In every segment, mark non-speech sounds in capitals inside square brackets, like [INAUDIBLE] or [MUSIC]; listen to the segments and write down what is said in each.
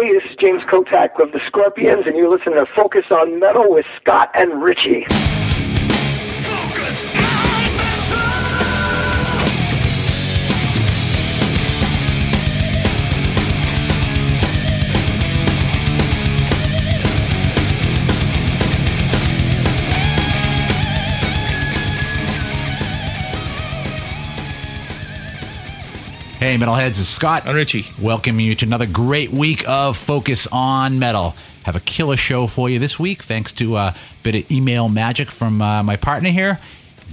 Hey, this is James Kottak of the Scorpions, and you're listening to Focus on Metal with Scott and Richie. Hey, Metalheads, it's Scott. And Richie. Welcoming you to another great week of Focus on Metal. Have a killer show for you this week, thanks to a bit of email magic from uh, my partner here.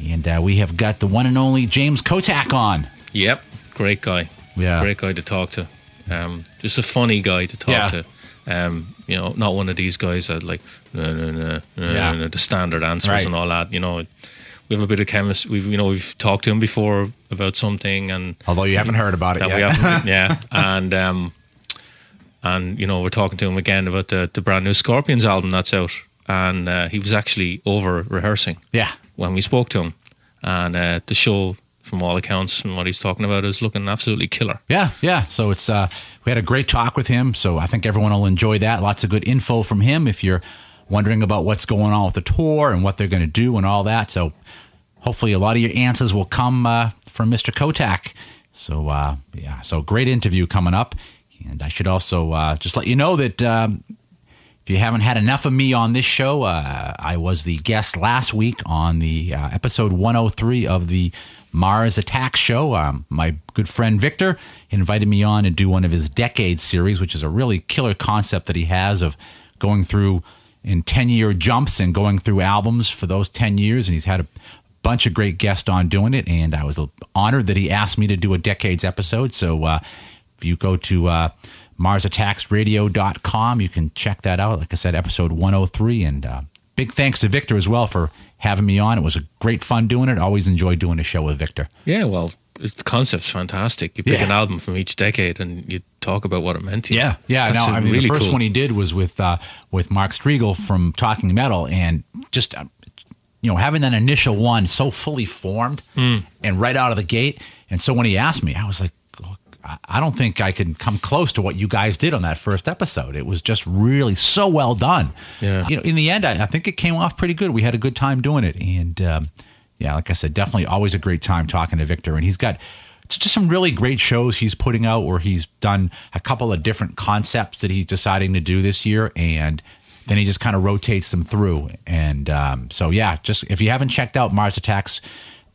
And uh, we have got the one and only James Kottak on. Yep, great guy. Yeah. great guy to talk to. Um, just a funny guy to talk Yeah. to. Um, you know, not one of these guys that like no, no, no, no, Yeah. no, the standard answers Right. and all that. You know, we have a bit of chemistry. We've you know we've talked to him before about something and Although you haven't heard about it yet. we haven't, [LAUGHS] yeah, and um, and you know we're talking to him again about the the brand new Scorpions album that's out, and uh, he was actually over rehearsing yeah. when we spoke to him, and uh, the show, from all accounts, and what he's talking about, is looking absolutely killer. Yeah, yeah. So it's uh we had a great talk with him, so I think everyone will enjoy that. Lots of good info from him if you're wondering about what's going on with the tour and what they're going to do and all that. So hopefully a lot of your answers will come uh, from Mr. Kottak. So uh yeah, so great interview coming up. And I should also uh, just let you know that um, if you haven't had enough of me on this show, uh, I was the guest last week on the uh, episode 103 of the Mars Attack show. Um, my good friend Victor invited me on to do one of his decade series, which is a really killer concept that he has of going through in 10 year jumps and going through albums for those 10 years. And he's had a bunch of great guests on doing it. And I was honored that he asked me to do a Decades episode. So, uh, if you go to uh, MarsAttacksRadio.com, you can check that out. Like I said, episode 103. And uh, big thanks to Victor as well for having me on. It was a great fun doing it. Always enjoy doing a show with Victor. Yeah, well, the concept's fantastic. You pick Yeah. an album from each decade and you talk about what it meant to you. Yeah, yeah. That's no, a I mean, really the first cool. one he did was with uh, with Mark Strigl from Talking Metal, and just uh, you know having that initial one so fully formed Hmm. and right out of the gate. And so when he asked me, I was like, "Look, I- I don't think I can come close to what you guys did on that first episode. It was just really so well done. Yeah. You know, in the end, I, I think it came off pretty good. We had a good time doing it, and um, yeah, like I said, definitely always a great time talking to Victor, and he's got just some really great shows he's putting out where he's done a couple of different concepts that he's deciding to do this year and then he just kind of rotates them through and um, so yeah just if you haven't checked out mars attacks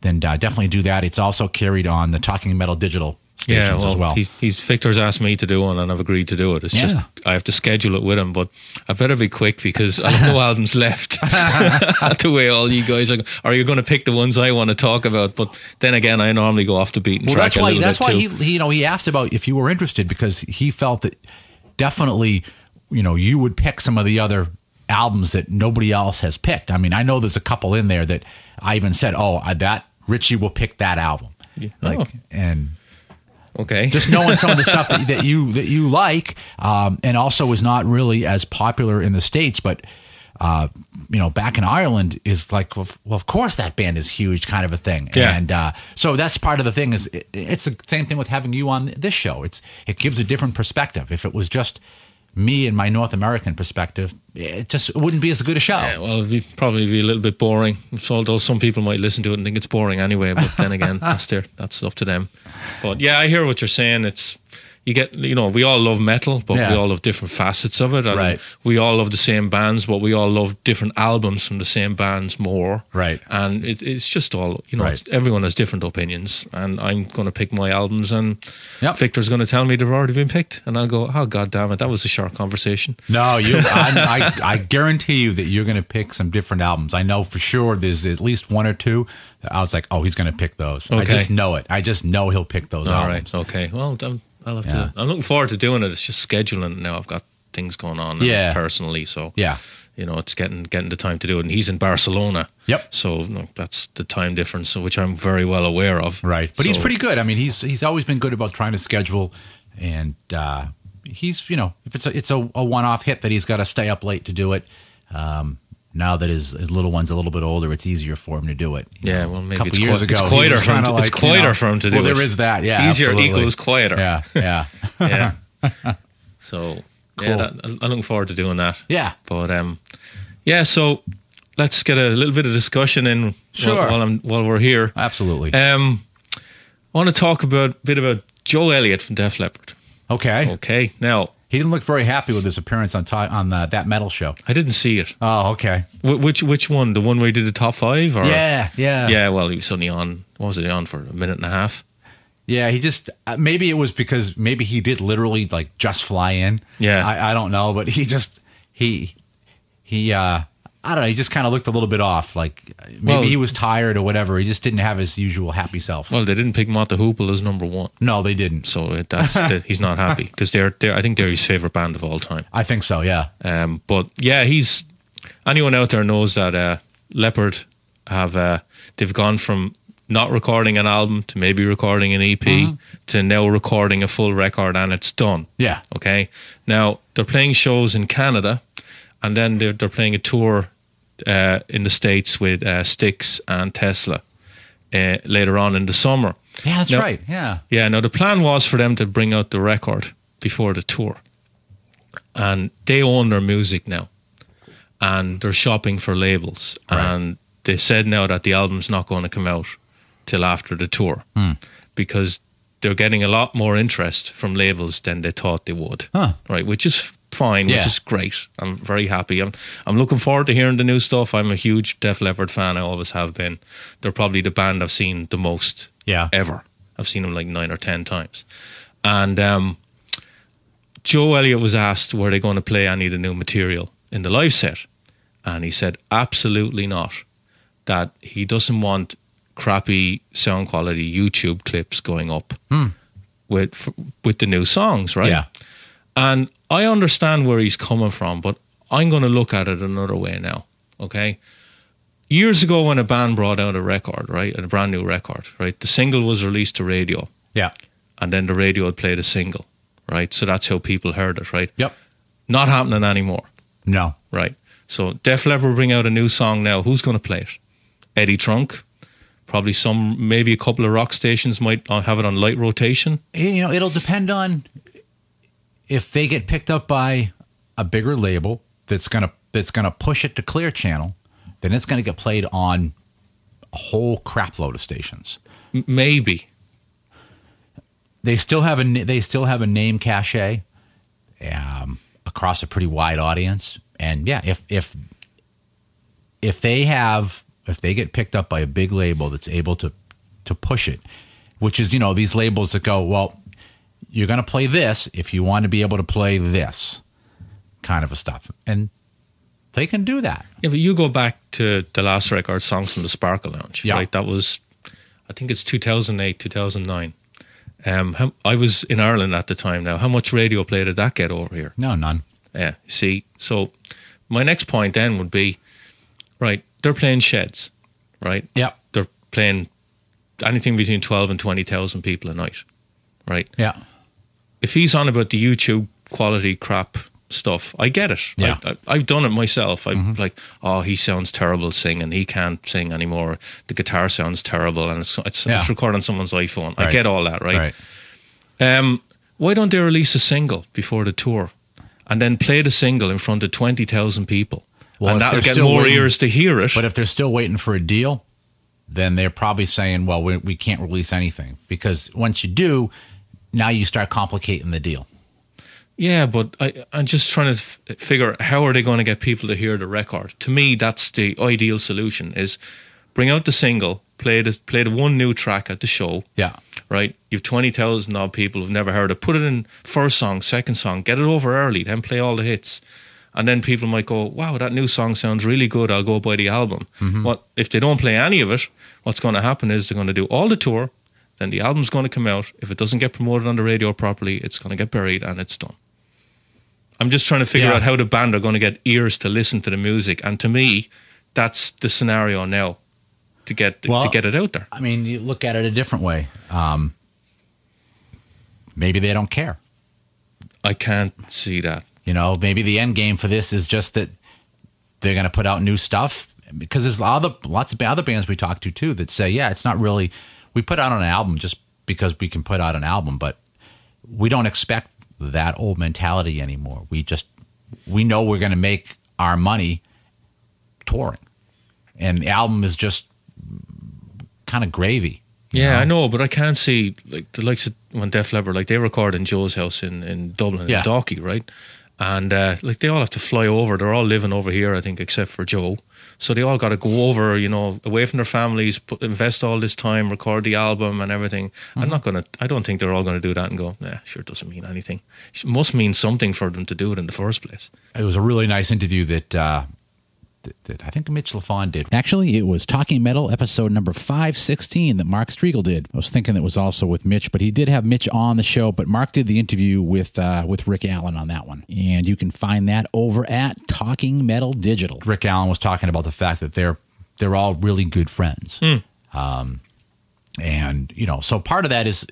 then uh, definitely do that it's also carried on the talking metal digital Yeah, stations well, as well He's, he's Victor's asked me to do one, and I've agreed to do it. It's Yeah. just I have to schedule it with him, but I better be quick because I have no [LAUGHS] albums left. [LAUGHS] the way all you guys are, are you going to pick the ones I want to talk about? But then again, I normally go off the beaten well track that's why that's why he you know he asked about if you were interested because he felt that definitely you know you would pick some of the other albums that nobody else has picked i mean i know there's a couple in there that i even said oh I, that richie will pick that album like Oh. and okay, [LAUGHS] just knowing some of the stuff that, that you that you like, um, and also is not really as popular in the states, but uh, you know, back in Ireland is like, well, well, of course that band is huge, kind of a thing, Yeah. and uh, so that's part of the thing. Is it, it's the same thing with having you on this show. It's it gives a different perspective. If it was just me and my North American perspective, it just wouldn't be as good a show. Yeah, well, it'd be, probably be a little bit boring. So, although some people might listen to it and think it's boring anyway, but then again, [LAUGHS] that's their that's up to them. But yeah, I hear what you're saying. It's you get you know we all love metal, but Yeah. we all love different facets of it, and Right. we all love the same bands, but we all love different albums from the same bands more. Right. and it, it's just all you know. Right. Everyone has different opinions, and I'm going to pick my albums, and Yep. Victor's going to tell me they've already been picked, and I'll go, oh god damn it, that was a short conversation. No, you. [LAUGHS] I, I, guarantee you that you're going to pick some different albums. I know for sure. There's at least one or two. that I was like, oh, he's going to pick those. Okay. I just know it. I just know he'll pick those All albums. right. Okay. Well, I'm, I'll have Yeah. to. I'm looking forward to doing it. It's just scheduling now. I've got things going on Yeah. personally, so Yeah. you know, it's getting getting the time to do it. And he's in Barcelona. Yep. So know, that's the time difference, which I'm very well aware of. Right. But he's pretty good. I mean, he's he's always been good about trying to schedule, and uh, he's you know if it's a it's a, a one off hit that he's got to stay up late to do it. Um, now that his, his little one's a little bit older, it's easier for him to do it. You Yeah, know, well, maybe a couple it's years qui- ago, it's quieter for him to- to, it's like, you quieter know- for him to do Well, it. there is that. Yeah, Easier absolutely. equals quieter. Yeah, yeah. [LAUGHS] Yeah. [LAUGHS] so Yeah, that, I'm looking forward to doing that. Yeah. But um, yeah. So let's get a little bit of discussion in Sure. while, while I'm while we're here. Absolutely. Um, I want to talk about a bit about Joe Elliott from Def Leppard. okay. Okay, now He didn't look very happy with his appearance on on the, that metal show. I didn't see it. Oh, okay. Wh- which which one? The one where he did the top five? Or Yeah, yeah, yeah. Well, he was only on. What was it on for a minute and a half? Yeah, he just uh, maybe it was because maybe he did literally like just fly in. Yeah. I, I don't know, but he just he he uh I don't know. He just kind of looked a little bit off. Like maybe Well- he was tired or whatever. He just didn't have his usual happy self. Well, they didn't pick Mott the Hoople as number one, no, they didn't. so it, that's that he's not happy [LAUGHS] because they're, they're I think they're his favorite band of all time. I think so. Yeah. Um, but yeah, he's anyone out there knows that uh, Leppard have uh, they've gone from not recording an album to maybe recording an EP to now recording a full record and it's done. Yeah. Okay. Now they're playing shows in Canada, and then they're they're playing a tour uh, in the states with uh, Styx and Tesla uh, later on in the summer. Yeah, that's No. right. Yeah. Yeah, now the plan was for them to bring out the record before the tour. And they own their music now. And they're shopping for labels. Right. And they said now that the album's not going to come out till after the tour. Hmm. Because they're getting a lot more interest from labels than they thought they would. Huh. Right, which is fine, Yeah. which is great. I'm very happy. I'm I'm looking forward to hearing the new stuff. I'm a huge Def Leppard fan. I always have been. They're probably the band I've seen the most Yeah. ever. I've seen them like nine or ten times. And um, Joe Elliott was asked were they going to play any of the new material in the live set, and he said absolutely not. That he doesn't want crappy sound quality YouTube clips going up with with the new songs, right? Yeah. And I understand where he's coming from, but I'm going to look at it another way now. Okay. Years ago, when a band brought out a record, right, a brand new record, right, the single was released to radio, Yeah. and then the radio would play the single, right. So that's how people heard it, right. Yep. Not happening anymore, No. right. So Def Leppard bring out a new song now. Who's going to play it? Eddie Trunk. Probably some, maybe a couple of rock stations might uh, have it on light rotation. you know it'll depend on if they get picked up by a bigger label that's gonna that's gonna push it to clear channel then it's gonna get played on a whole crap load of stations maybe. they still have a they still have a name cachet um, across a pretty wide audience and yeah if if if they have if they get picked up by a big label that's able to to push it which is you know these labels that go well you're going to play this if you want to be able to play this kind of a stuff and they can do that Yeah, but you go back to the last record, Songs from the Sparkle Lounge. Yeah. Right? That was, I think it's 2008, 2009. Um, how, I was in Ireland at the time now. How much radio play did that get over here? no none Yeah, see. So my next point then would be, right, they're playing sheds, right? yeah They're playing anything between 12 and 20,000 people a night, right? yeah if he's on about the YouTube quality crap stuff, I get it. Yeah. I, have done it myself. I'm like, oh, he sounds terrible singing. He can't sing anymore. The guitar sounds terrible, and it's it's, Yeah. it's recorded on someone's iPhone. I get all that, right? right Um, why don't they release a single before the tour, and then play the single in front of twenty thousand people, Well, and that'll get still more waiting- ears to hear it. But if they're still waiting for a deal, then they're probably saying, well, we, we can't release anything. Because once you do, now you start complicating the deal. Yeah, but I, I'm just trying to f- figure how are they going to get people to hear the record. To me, that's the ideal solution: is bring out the single, play the play the one new track at the show. Yeah. Right, you've twenty thousand odd people who've never heard it. Put it in first song, second song, get it over early, then play all the hits, and then people might go, "Wow, that new song sounds really good. I'll go buy the album." Mm-hmm. What if they don't play any of it? What's going to happen is they're going to do all the tour, then the album's going to come out. If it doesn't get promoted on the radio properly, it's going to get buried and it's done. I'm just trying to figure Yeah. out how the band are going to get ears to listen to the music, and to me, that's the scenario now to get Well- to get it out there. I mean, you look at it a different way. Um, maybe they don't care. I can't see that. You know, maybe the end game for this is just that they're going to put out new stuff because there's other lots of other bands we talk to too that say, yeah, it's not really we put out an album just because we can put out an album, but we don't expect that old mentality anymore. We just we know we're going to make our money touring, and the album is just kind of gravy. Yeah, know? I know, but I can't see like the likes of when Def Leppard, like they record in Joe's house in in Dublin, Yeah. in Dalkey, right? And uh, like they all have to fly over. They're all living over here, I think, except for Joe. So they all got to go over, you know, away from their families, put, invest all this time, record the album and everything. Mm-hmm. I'm not gonna. I don't think they're all gonna do that and go. Nah, sure, it doesn't mean anything. It must mean something for them to do it in the first place. It was a really nice interview that uh, that, that I think Mitch Lafon did. Actually, it was Talking Metal episode number 516 that Mark Strigl did. I was thinking it was also with Mitch, but he did have Mitch on the show, but Mark did the interview with uh, with Rick Allen on that one. And you can find that over at Talking Metal Digital. Rick Allen was talking about the fact that they're they're all really good friends, um, and you know, so part of that is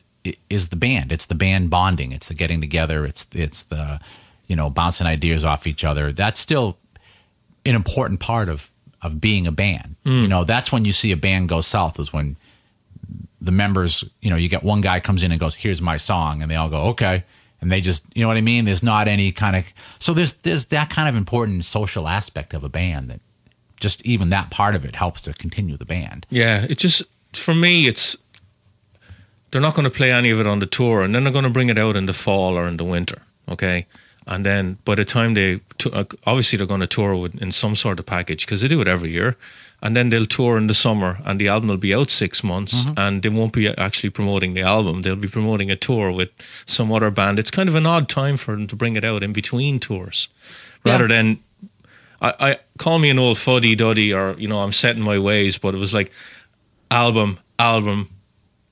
is the band. It's the band bonding. It's the getting together. It's it's the you know bouncing ideas off each other. That's still an important part of of being a band. Mm. You know, that's when you see a band go south is when the members, you know, you get one guy comes in and goes, "Here's my song," and they all go, "Okay," and they just, you know what I mean? There's not any kind of so there's there's that kind of important social aspect of a band that just even that part of it helps to continue the band. Yeah, it just for me, it's they're not going to play any of it on the tour, and then they're going to bring it out in the fall or in the winter. Okay, and then by the time they uh, obviously they're going to tour with, in some sort of package because they do it every year, and then they'll tour in the summer, and the album will be out six months, and they won't be actually promoting the album. They'll be promoting a tour with some other band. It's kind of an odd time for them to bring it out in between tours, rather Yeah. than I, I call me an old fuddy duddy or you know I'm set in my ways, but it was like album, album.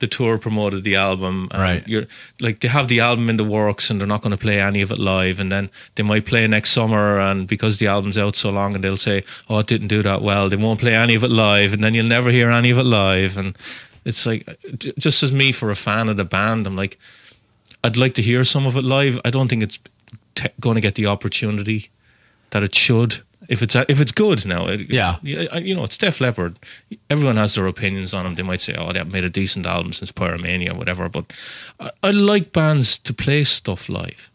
The tour promoted the album, and Right. You're like they have the album in the works, and they're not going to play any of it live. And then they might play next summer, and because the album's out so long, and they'll say, "Oh, it didn't do that well." They won't play any of it live, and then you'll never hear any of it live. And it's like just as me for a fan of the band, I'm like, I'd like to hear some of it live. I don't think it's te- going to get the opportunity that it should. If it's if it's good now, it, Yeah. You know, it's Def Leppard. Everyone has their opinions on them. They might say, "Oh, they haven't made a decent album since Pyromania, or whatever." But I, I like bands to play stuff live,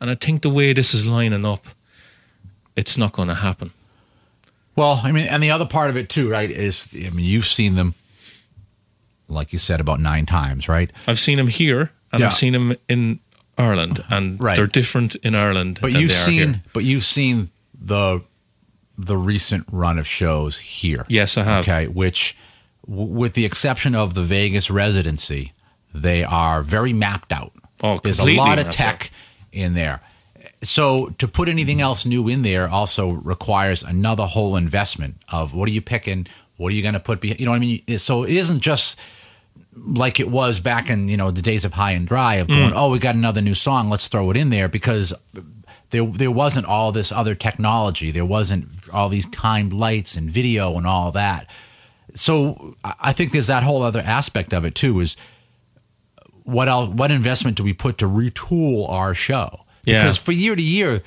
and I think the way this is lining up, it's not going to happen. Well, I mean, and the other part of it too, right? Is I mean, you've seen them, like you said, about nine times, right? I've seen them here, and Yeah. I've seen them in Ireland, and Right. they're different in Ireland. But than you've they are seen, here. but you've seen the the recent run of shows here. Yes, I have. Okay, which, w- with the exception of the Vegas residency, they are very mapped out. Oh, There's a lot of tech in there. So to put anything else new in there also requires another whole investment of what are you picking? What are you going to put? Be- you know what I mean? So it isn't just like it was back in you know the days of high and dry of going mm. oh we got another new song let's throw it in there because there there wasn't all this other technology there wasn't all these timed lights and video and all that. So I think there's that whole other aspect of it too is what else what investment do we put to retool our show? Yeah. because for year to year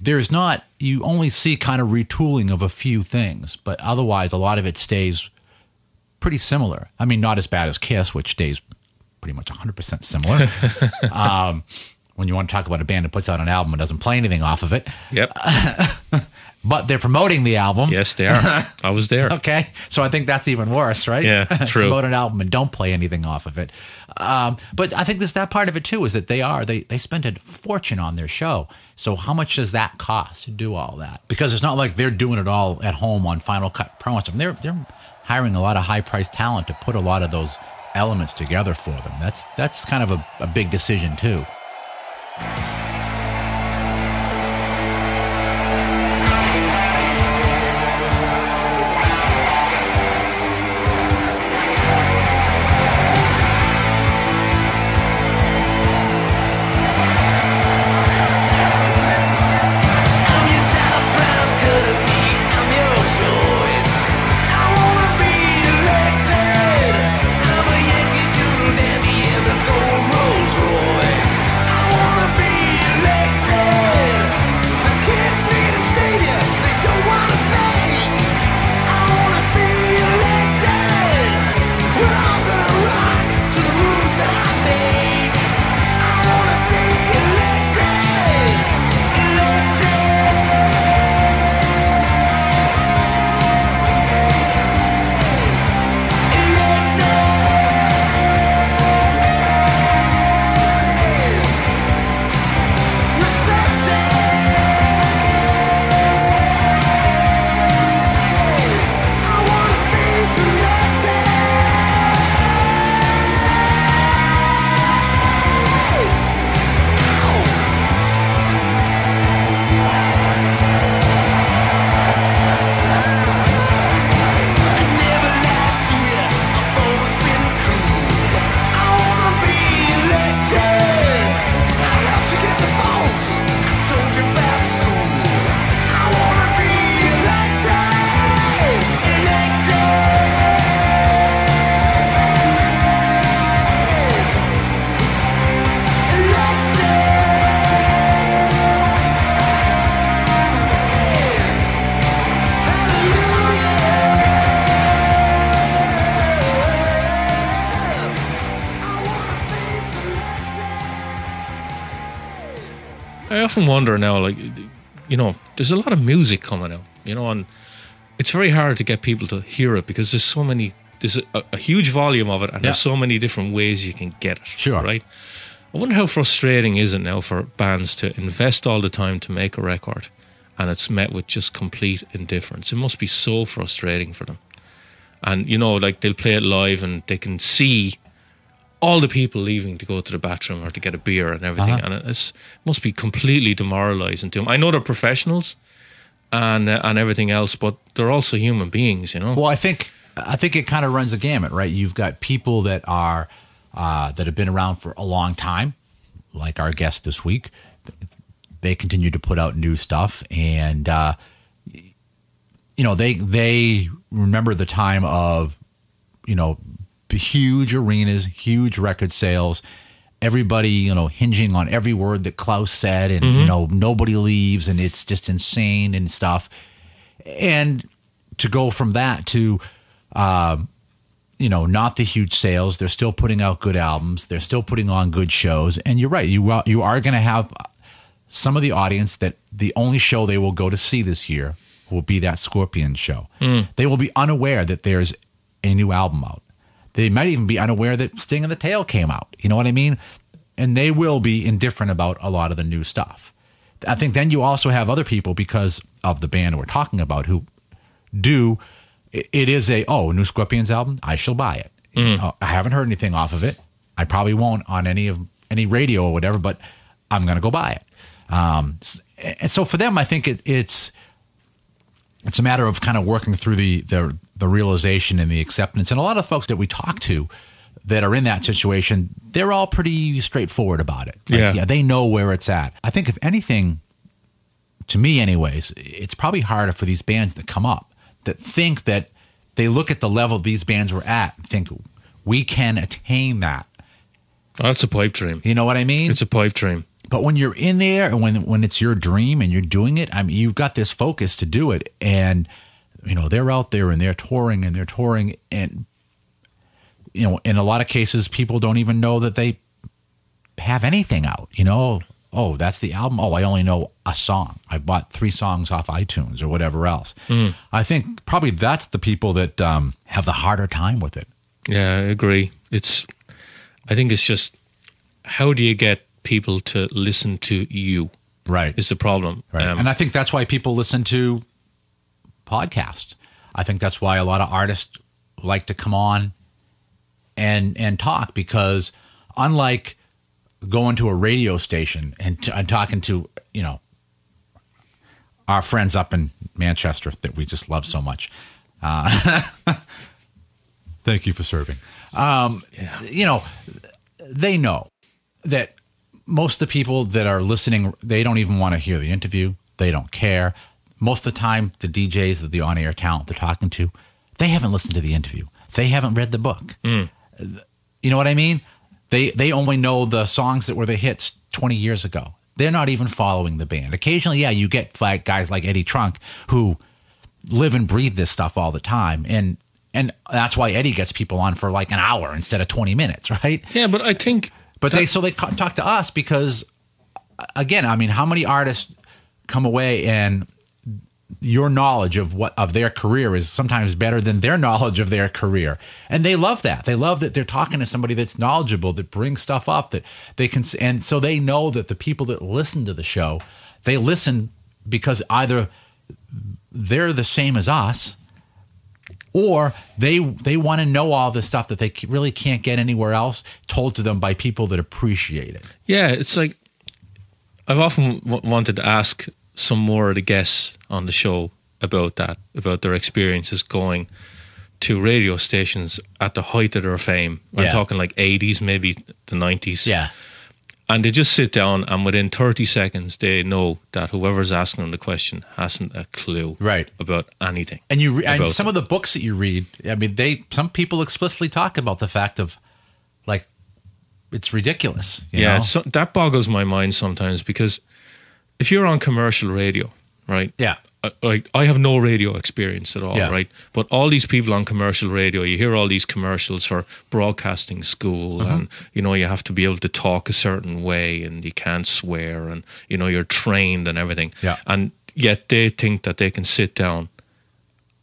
there's not you only see kind of retooling of a few things but otherwise a lot of it stays pretty similar. I mean not as bad as kiss which stays pretty much 100% similar. [LAUGHS] Um, when you want to talk about a band that puts out an album and doesn't play anything off of it. Yep. [LAUGHS] but they're promoting the album yes, they are. [LAUGHS] I was there. Okay, so I think that's even worse, right? Yeah, [LAUGHS] true. Promote an album and don't play anything off of it. Um, but I think there's that part of it too is that they are they they spend a fortune on their show. So how much does that cost to do all that? Because it's not like they're doing it all at home on Final Cut Pro and stuff. They're they're hiring a lot of high priced talent to put a lot of those elements together for them. That's that's kind of a, a big decision too. Often wonder now, like, you know, there's a lot of music coming out, you know, and it's very hard to get people to hear it because there's so many, there's a, a huge volume of it, and there's so many different ways you can get it. Sure. Right? I wonder how frustrating is it now for bands to invest all the time to make a record and it's met with just complete indifference. It must be so frustrating for them. And, you know, like they'll play it live and they can see all the people leaving to go to the bathroom or to get a beer and everything. Uh-huh. And it's, it must be completely demoralizing to them. I know they're professionals and, uh, and everything else, but they're also human beings, you know? Well, I think I think it kind of runs the gamut, right? You've got people that are uh, that have been around for a long time, like our guest this week. They continue to put out new stuff, and uh, you know they they remember the time of you know huge arenas, huge record sales. Everybody, you know, hinging on every word that Klaus said, and you know nobody leaves, and it's just insane and stuff. And to go from that to um, you know, not the huge sales. They're still putting out good albums. They're still putting on good shows. And you're right. You are, you are going to have some of the audience that the only show they will go to see this year will be that Scorpion show. They will be unaware that there's a new album out. They might even be unaware that Sting in the Tail came out. You know what I mean? And they will be indifferent about a lot of the new stuff. I think then you also have other people because of the band we're talking about who do it, is a oh new Scorpions album I shall buy it. Uh, I haven't heard anything off of it. I probably won't on any of any radio or whatever, but I'm gonna go buy it. Um, and so for them, I think it, it's it's a matter of kind of working through the, the the realization and the acceptance. And a lot of folks that we talk to that are in that situation, they're all pretty straightforward about it. Like, Yeah. yeah, they know where it's at. I think if anything, to me, anyways, it's probably harder for these bands that come up that think that they look at the level these bands were at and think we can attain that. That's a pipe dream. You know what I mean? It's a pipe dream. But when you're in there and when when it's your dream and you're doing it, I mean, you've got this focus to do it, and you know they're out there and they're touring and they're touring, and you know, in a lot of cases, people don't even know that they have anything out. You know, oh, that's the album. Oh, I only know a song. I bought three songs off iTunes or whatever else. I think probably that's the people that um, have the harder time with it. Yeah, I agree. It's, I think it's just, how do you get people to listen to you Right. is the problem. Right. Um, and I think that's why people listen to podcasts. I think that's why a lot of artists like to come on and and talk because unlike going to a radio station and, t- and talking to you know our friends up in Manchester that we just love so much. Uh, [LAUGHS] thank you for serving. Um, You know, they know that most of the people that are listening, they don't even want to hear the interview. They don't care. Most of the time, the DJs, the on air talent they're talking to, they haven't listened to the interview. They haven't read the book. Mm. You know what I mean? They they only know the songs that were the hits 20 years ago. They're not even following the band. Occasionally, yeah, you get like guys like Eddie Trunk who live and breathe this stuff all the time, and and that's why Eddie gets people on for like an hour instead of 20 minutes, [LAUGHS] right? yeah, but I think, But they so they talk to us because again, I mean, how many artists come away and your knowledge of what of their career is sometimes better than their [LAUGHS] knowledge of their career, and they love that. They love that they're talking to somebody that's knowledgeable that brings stuff up that they can, and so they know that the people that listen to the show, they listen because either they're the same as us or they they want to know all this stuff that they really can't get anywhere else told to them by people that appreciate it. yeah, it's like, I've often w- wanted to ask some more of the guests on the show about that, about their experiences going to radio stations at the height of their fame. I'm Yeah. talking like 80s, maybe the 90s. Yeah. And they just sit down, and within 30 seconds, they know that whoever's asking them the question hasn't a clue Right. about anything. And you re- and some of the books that you read, I mean, they some people explicitly talk about the fact of like it's ridiculous. you yeah, so that boggles my mind sometimes because if you're on commercial radio, right? Yeah. Uh, like I have no radio experience at all, Yeah. right? But all these people on commercial radio, you hear all these commercials for broadcasting school, Uh-huh. and you know you have to be able to talk a certain way, and you can't swear, and you know you're trained and everything. Yeah. And yet they think that they can sit down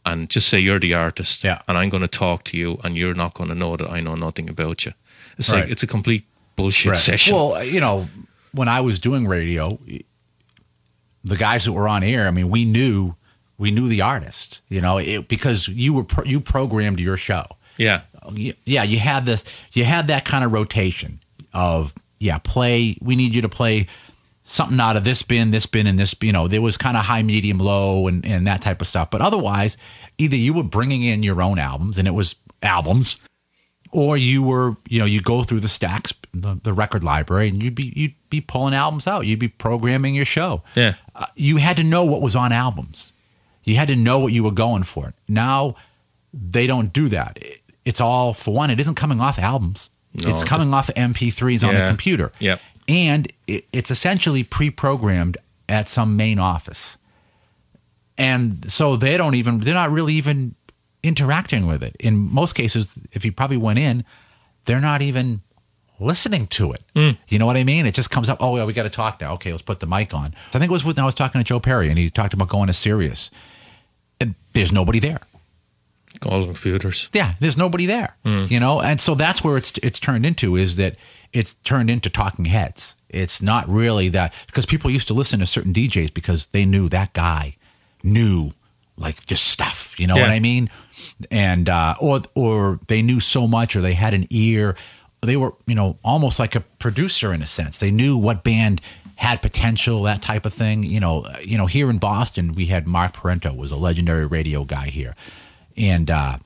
and just say you're the artist, Yeah. and I'm going to talk to you, and you're not going to know that I know nothing about you. It's Right. like it's a complete bullshit session. Well, you know, when I was doing radio, the guys that were on air, I mean, we knew we knew the artist, you know, it, because you were pro, you programmed your show. yeah, Yeah, you had this, you had that kind of rotation of yeah, play. We need you to play something out of this bin, this bin, and this. You know, there was kind of high, medium, low, and and that type of stuff. But otherwise, either you were bringing in your own albums, and it was albums, or you were you know you go through the stacks the, the record library and you'd be you'd be pulling albums out. You'd be programming your show. Yeah. uh, you had to know what was on albums. You had to know what you were going for. Now they don't do that. It- it's all for one it isn't coming off albums. No, it's coming off mp3s on the computer. Yep. and it, it's essentially pre-programmed at some main office. And so they don't even they're not really even interacting with it in most cases if you probably went in they're not even listening to it mm. you know what i mean it just comes up oh yeah we got to talk now okay let's put the mic on i think it was when i was talking to joe perry and he talked about going to sirius and there's nobody there all computers. yeah, there's nobody there. Mm. You know, and so that's where it's it's turned into is that it's turned into talking heads. It's not really that because people used to listen to certain DJs because they knew that guy knew like just stuff. You know what I mean? And uh, or or they knew so much, or they had an ear. They were you know almost like a producer in a sense. They knew what band had potential, that type of thing. You know, you know here in Boston we had Mark Parenteau was a legendary radio guy here, and. uh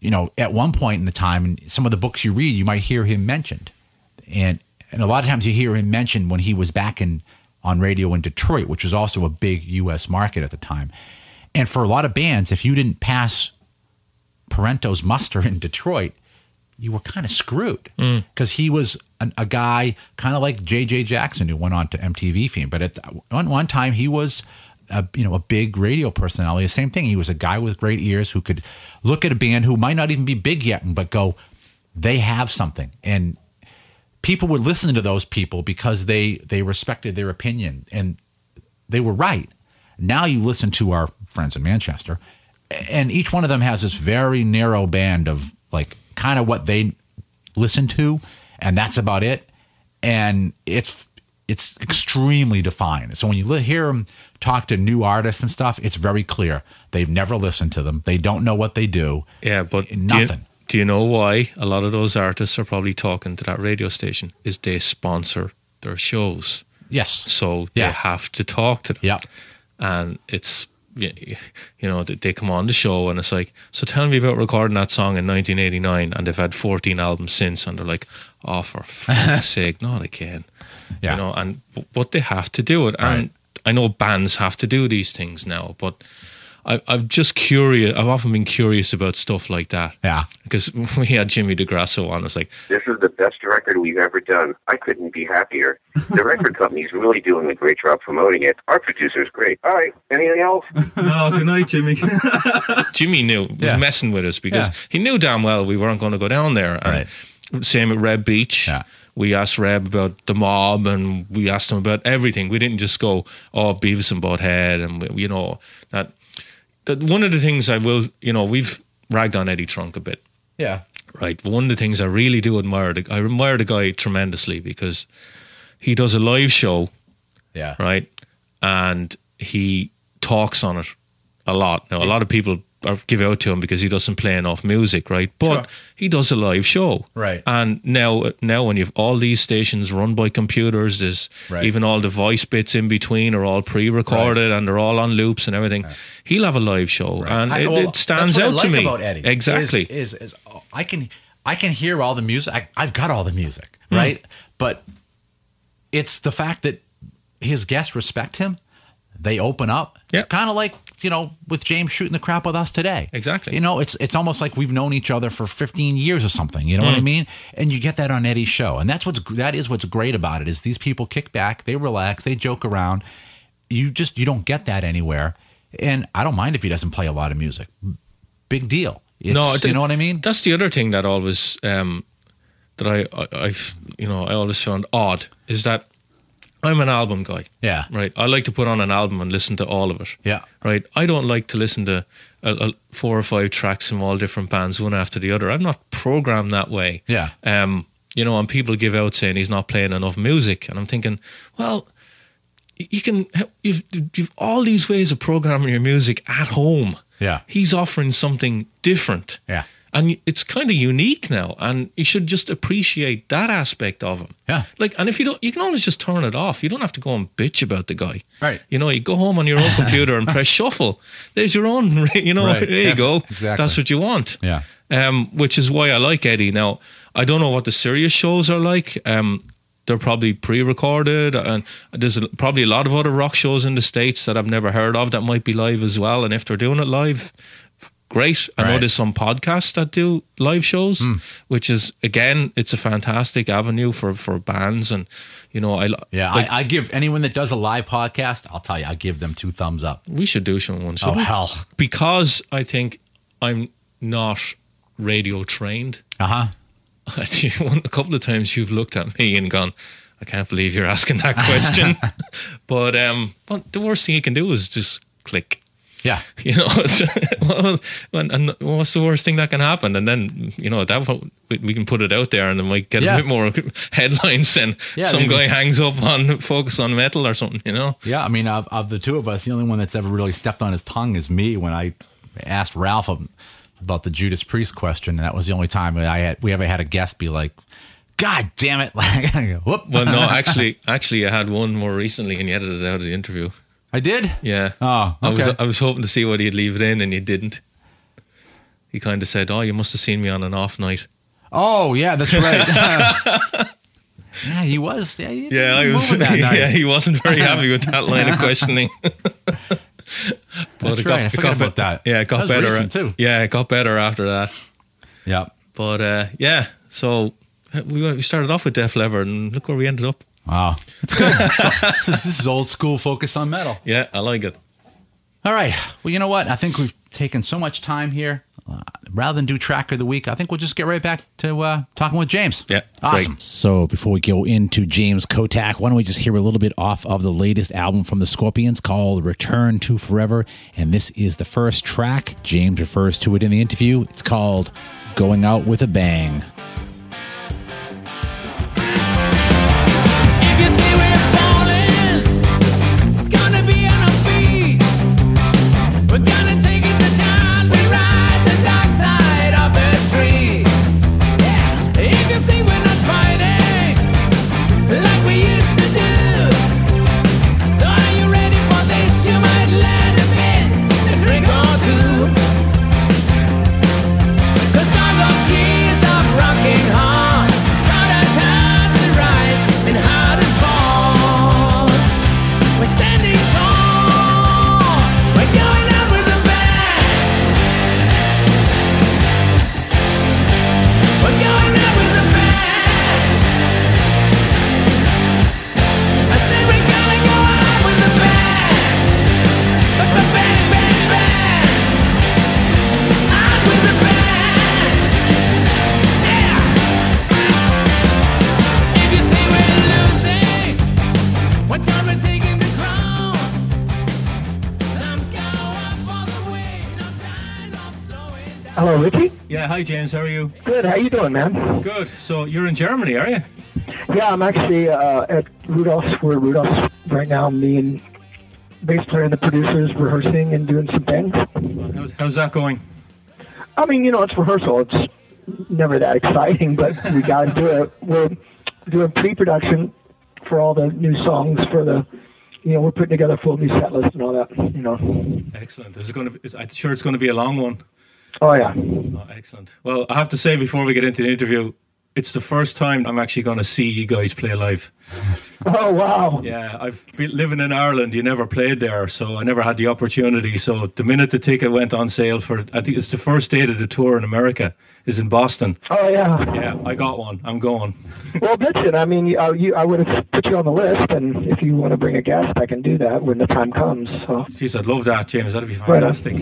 you know, at one point in the time, in some of the books you read, you might hear him mentioned, and and a lot of times you hear him mentioned when he was back in on radio in Detroit, which was also a big U.S. market at the time. And for a lot of bands, if you didn't pass Parenteau's muster in Detroit, you were kind of screwed mm. because he was an, a guy kind of like J.J. Jackson who went on to MTV fame. But at one, one time, he was a, you know a big radio personality. The same thing. He was a guy with great ears who could look at a band who might not even be big yet, but go, they have something, and people would listen to those people because they they respected their opinion and they were right. Now you listen to our friends in Manchester, and each one of them has this very narrow band of like kind of what they listen to, and that's about it. And it's it's extremely defined. So when you hear them talk to new artists and stuff, it's very clear they've never listened to them. They don't know what they do. Yeah, but do you- Nothing. Do you, know why a lot of those artists are probably talking to that radio station? Is they sponsor their shows, Yes. so Yeah. they have to talk to them. Yeah. and it's you know they come on the show and it's like, so tell me about recording that song in 1989, and they've had 14 albums since, and they're like, oh for fuck's [LAUGHS] sake, not again. Yeah. You know, and but they have to do it, and I know bands have to do these things now, but. I, I'm just curious. I've often been curious about stuff like that. Yeah. Because [LAUGHS] we had Jimmy DeGrasso on, it's like, This is the best record we've ever done. I couldn't be happier. The record [LAUGHS] company's really doing a great job promoting it. Our producer's great. All right. Anything else? "No, good night, Jimmy." [LAUGHS] Jimmy knew was Yeah. messing with us because Yeah. he knew damn well we weren't going to go down there. And Same at Reb Beach. Yeah. We asked Reb about the mob, and we asked him about everything. We didn't just go, "Oh, Beavis and Butthead," and you know that. One of the things I will, you know, we've ragged on Eddie Trunk a bit Yeah. right? But one of the things I really do admire, the, I admire the guy tremendously because he does a live show, Yeah. right? And he talks on it a lot. Now, a lot of people are, give out to him because he doesn't play enough music, right? But Sure. he does a live show, Right. And now, now when you've all these stations run by computers, there's Right. even all the voice bits in between are all pre-recorded and they're all on loops and everything. He'll have a live show, and I- it, well, it stands out I to me. about Eddie. Exactly. Is, is, is oh, I can I can hear all the music. I, I've got all the music, Hmm. right? But it's the fact that his guests respect him. They open up. Yeah. Kind of like you know with James shooting the crap with us today. Exactly. You know, it's it's almost like we've known each other for 15 years or something. You know Hmm. what I mean? And you get that on Eddie's show, and that's what's that is what's great about it is these people kick back, they relax, they joke around. You just you don't get that anywhere. and I don't mind if he doesn't play a lot of music. Big deal. It's, no, you know what I mean? That's the other thing that always um, that I, I I've you know I always found odd is that I'm an album guy. Yeah. Right. I like to put on an album and listen to all of it. Yeah. Right. I don't like to listen to four or five tracks from all different bands, one after the other. I'm not programmed that way. Yeah. Um. You know, and people give out saying he's not playing enough music, and I'm thinking, well, you can you've you've all these ways of programming your music at home. Yeah. He's offering something different. Yeah. And it's kind of unique now, and you should just appreciate that aspect of him. Yeah. Like, and if you don't, you can always just turn it off. You don't have to go and bitch about the guy. Right. You know, you go home on your own computer and press [LAUGHS] shuffle. There's your own. [LAUGHS] You know, Right. there you go. exactly. That's what you want. Yeah. Um, which is why I like Eddie. Now, I don't know what the Sirius shows are like. Um, they're probably pre-recorded, and there's probably a lot of other rock shows in the states that I've never heard of that might be live as well. And if they're doing it live, great. I know Right. there's some podcasts that do live shows, Hmm. which is again, it's a fantastic avenue for for bands, and you know, I Yeah, like, I, I give anyone that does a live podcast, I'll tell you, I give them two thumbs up. we should do some one. Oh hell, because I think I'm not radio trained. [LAUGHS] uh huh. A couple of times you've looked at me and gone, I can't believe you're asking that question. [LAUGHS] [LAUGHS] but um, but the worst thing you can do is just click. Yeah, [LAUGHS] You know, what's the worst thing that can happen? And then you know that we, we can put it out there, and it might get Yeah. a bit more [LAUGHS] headlines. And Yeah, some maybe- guy hangs up on focus on metal or something. You know, yeah. I mean, of, of the two of us, the only one that's ever really stepped on his tongue is me when I asked Ralph about the Judas Priest question, and that was the only time I had we ever had a guest be like, "God damn it!" [LAUGHS] Like, whoop. well, no, actually, actually, I had one more recently, and you edited it out of the interview. I did. Yeah. Oh, I was okay. I was hoping to see what he'd leave it in, and he didn't. He kind of said, "Oh, you must have seen me on an off night." Oh yeah, that's [LAUGHS] right. [LAUGHS] yeah, he was. Yeah, he, Yeah, he was, that [LAUGHS] night. yeah, he wasn't very happy with that line of questioning. but That's right, I forgot about that. Yeah, it got better too. Yeah, it got better after that. yeah. But uh, yeah, so we we started off with Def Leppard, and look where we ended up. Wow, it's good. [LAUGHS] So, this, this is old school focus on metal. Yeah, I like it. All right. Well, you know what? I think we've taken so much time here. Uh, rather than do track of the week, I think we'll just get right back to uh, talking with James. Yeah, Awesome. great. So before we go into James Kottak, why don't we just hear a little bit off of the latest album from the Scorpions called Return to Forever? And this is the first track. James refers to it in the interview. It's called Going Out with a Bang. Hi James, how are you? Good. How you doing, man? Good. So you're in Germany, are you? Yeah, I'm actually uh, at Rudolph's. We're Rudolph's right now. Me and bass player and the producers rehearsing and doing some things. How's, how's that going? I mean, you know, it's rehearsal. It's never that exciting, but we got to do it. We're doing pre-production for all the new songs for the. You know, we're putting together a full new set list and all that. You know. Excellent. Is it going to? Is, I'm sure it's going to be a long one. Oh yeah. Oh, excellent. Well, I have to say before we get into the interview, it's the first time I'm actually going to see you guys play live. [LAUGHS] Oh wow! Yeah, I've been living in Ireland. You never played there, so I never had the opportunity. So the minute the ticket went on sale for, I think it's the first date of the tour in America is in Boston. Oh yeah. Yeah, I got one. I'm going. [LAUGHS] Well, listen. I mean, uh, you, I would have put you on the list, and if you want to bring a guest, I can do that when the time comes. So. Jeez, I'd love that, James. That'd be Right on. fantastic.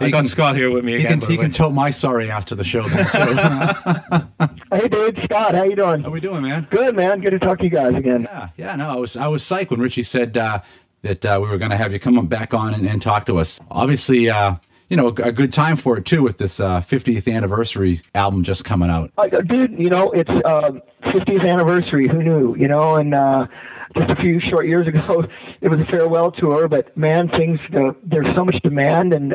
I got Scott here with me He can, by he can tote my sorry ass to the show then, too. [LAUGHS] Hey, dude, Scott, how you doing? How are we doing, man? Good, man. Good to talk to you guys again. Yeah, yeah. No, I was I was psyched when Richie said uh, that uh, we were going to have you come back on and, and talk to us. Obviously, uh, you know, a, good time for it too with this uh, 50th anniversary album just coming out. Uh, dude, you know, it's um 50th anniversary. Who knew? You know, and uh, just a few short years ago, [LAUGHS] it was a farewell tour. But man, things uh, there's so much demand, and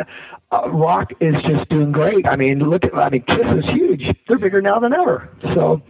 uh, rock is just doing great. I mean, look at I mean, Kiss is huge. They're bigger now than ever. So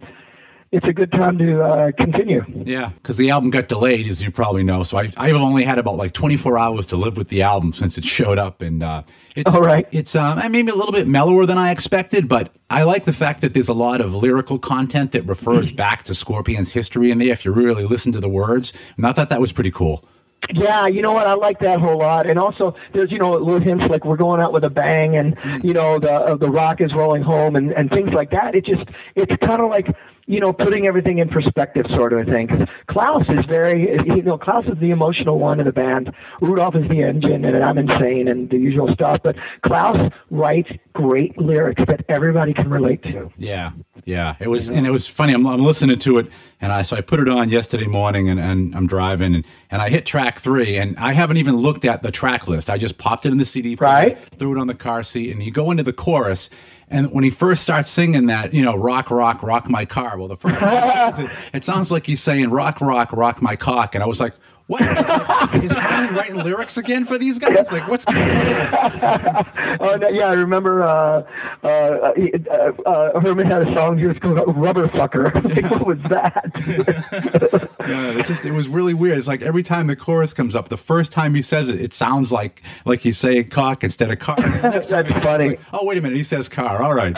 it's a good time to uh, continue. Yeah, because the album got delayed, as you probably know. So I, I've only had about like 24 hours to live with the album since it showed up, and uh, it's All right. It's um, maybe a little bit mellower than I expected, but I like the fact that there's a lot of lyrical content that refers back to Scorpion's history in there. If you really listen to the words, and I thought that was pretty cool. Yeah, you know what? I like that whole lot. And also, there's you know little hints like we're going out with a bang, and you know the uh, the rock is rolling home, and and things like that. It just it's kind of like you know putting everything in perspective, sort of a thing. Klaus is very you know Klaus is the emotional one in the band. Rudolph is the engine, and I'm insane and the usual stuff. But Klaus writes great lyrics that everybody can relate to. Yeah, yeah. It was, and it was funny. I'm, I'm listening to it, and I so I put it on yesterday morning, and, and I'm driving, and, and I hit track three, and I haven't even looked at the track list. I just popped it in the CD, player, Right. Threw it on the car seat, and you go into the chorus. And when he first starts singing that, you know, rock, rock, rock my car. Well, the first time he sings it, [LAUGHS] it sounds like he's saying rock, rock, rock my cock. And I was like, what? Is, like, is writing lyrics again for these guys? Like, what's going on? [LAUGHS] Oh no, yeah, I remember uh, uh, uh, uh, Herman had a song years ago called "Rubber Fucker." [LAUGHS] like, what was that? [LAUGHS] Yeah, it just it was really weird. It's like every time the chorus comes up, the first time he says it, it sounds like like he's saying cock instead of car. The next time That's funny. like, oh wait a minute, he says car. All right.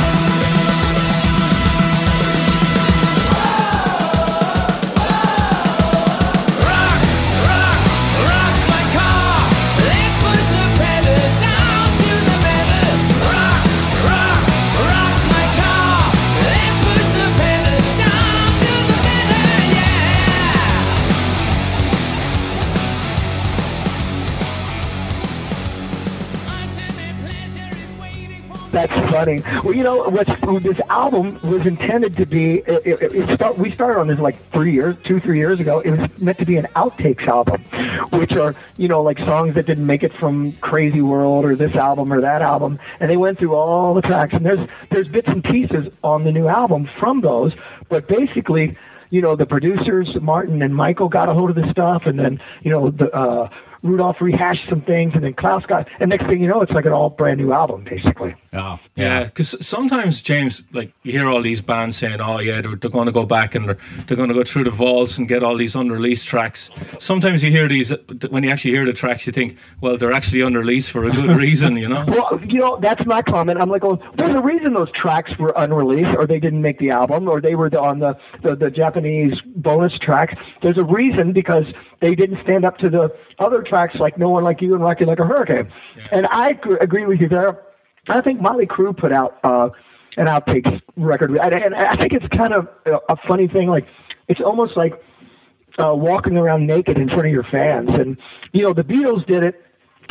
That's funny. Well, you know what's this album was intended to be. It, it, it start, we started on this like three years, two, three years ago. It was meant to be an outtakes album, which are you know like songs that didn't make it from Crazy World or this album or that album, and they went through all the tracks. And there's there's bits and pieces on the new album from those, but basically. You know the producers, Martin and Michael, got a hold of this stuff, and then you know the uh, Rudolph rehashed some things, and then Klaus got. And next thing you know, it's like an all brand new album, basically. Oh Yeah, because sometimes James, like you hear all these bands saying, "Oh yeah, they're, they're going to go back and they're, they're going to go through the vaults and get all these unreleased tracks." Sometimes you hear these when you actually hear the tracks, you think, "Well, they're actually unreleased for a good [LAUGHS] reason," you know? Well, you know, that's my comment. I'm like, oh, there's a reason those tracks were unreleased, or they didn't make the album, or they were on the, the, the Japanese bonus track." There's a reason because they didn't stand up to the other tracks like No One Like You and Rocky Like a Hurricane. And I agree with you there. I think Mötley Crüe put out uh, an outtakes record, and, and I think it's kind of a, a funny thing. Like, it's almost like uh, walking around naked in front of your fans. And you know, the Beatles did it,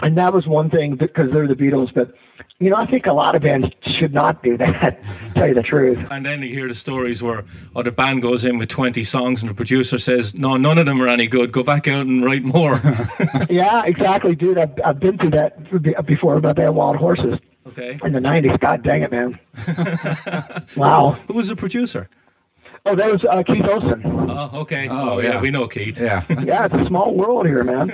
and that was one thing because they're the Beatles. But you know, I think a lot of bands should not do that. [LAUGHS] tell you the truth. And then you hear the stories where, oh, the band goes in with 20 songs and the producer says, no, none of them are any good. Go back out and write more. [LAUGHS] yeah, exactly, dude. I've, I've been through that before about that Wild Horses okay. in the '90s. God dang it, man! [LAUGHS] wow. Who was the producer? Oh, that was uh, Keith Olsen. Oh, okay. Oh, Oh, yeah. yeah. we know Keith. yeah. Yeah, it's a small world here, man.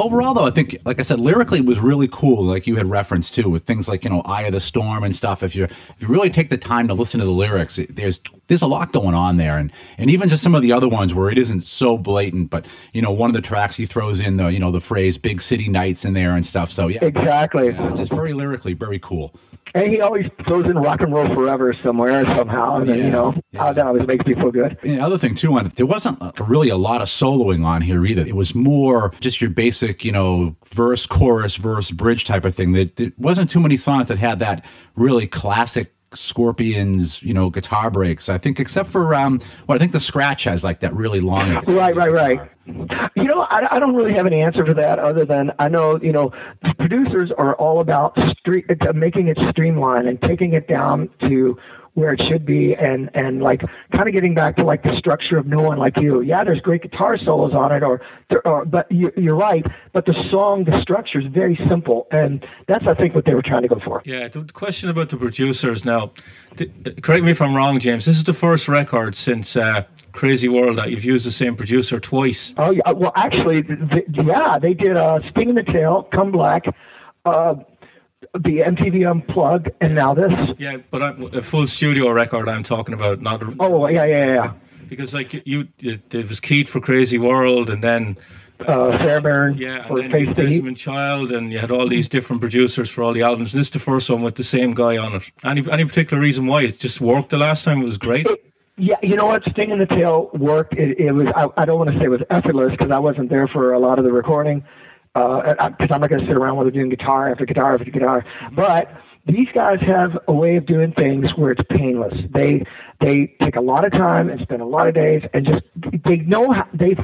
Overall, though, I think, like I said, lyrically it was really cool. Like you had referenced too, with things like you know "Eye of the Storm" and stuff. If you if you really take the time to listen to the lyrics, it, there's there's a lot going on there, and and even just some of the other ones where it isn't so blatant. But you know, one of the tracks he throws in the you know the phrase "big city nights" in there and stuff. So yeah, Exactly. yeah, just very lyrically, very cool. And he always throws in rock and roll forever somewhere somehow, and then, Yeah, you know yeah. that always makes me feel good. And the other thing too, on there wasn't like, really a lot of soloing on here either. It was more just your basic, you know, verse, chorus, verse, bridge type of thing. That there wasn't too many songs that had that really classic Scorpions, you know, guitar breaks. I think except for um, well, I think the scratch has like that really long. Right, right, right. You know, I, I don't really have any answer for that other than I know, you know, the producers are all about street, uh, making it streamlined and taking it down to where it should be and, and like kind of getting back to like the structure of No One Like You. Yeah, there's great guitar solos on it or, or but you, you're right. But the song, the structure is very simple. And that's, I think, what they were trying to go for. Yeah, the question about the producers now. th- correct me if I'm wrong, James. This is the first record since uh, Crazy World that you've used the same producer twice. Oh yeah, well actually, th th yeah, they did uh, "Sting in the Tail," "Comeblack," uh, the MTV Unplugged, and now this. Yeah, but I'm, a full studio record I'm talking about, not a- Oh yeah, yeah, yeah. because like you, you, it was Keith for Crazy World, and then Uh, Fairbairn yeah, for and then Face had the Heat. Desmond Child, and you had all these different producers for all the albums. And this is the first one with the same guy on it. Any any particular reason why it just worked the last time? It was great. Yeah, you know what? Sting in the Tail worked. It, it was. I, I don't want to say it was effortless because I wasn't there for a lot of the recording. Uh, because I'm not going to sit around while they're doing guitar after guitar after guitar. But these guys have a way of doing things where it's painless. They they take a lot of time and spend a lot of days and just they know how, they've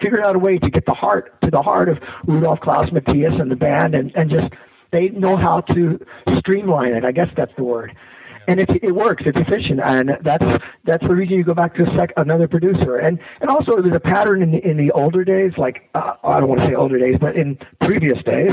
figured out a way to get the heart to the heart of Rudolph Klaus Matthias and the band and and just they know how to streamline it. I guess that's the word and it it works. It's efficient, and that's that's the reason you go back to a sec, another producer. And and also there's a pattern in the, in the older days, like uh, I don't want to say older days, but in previous days,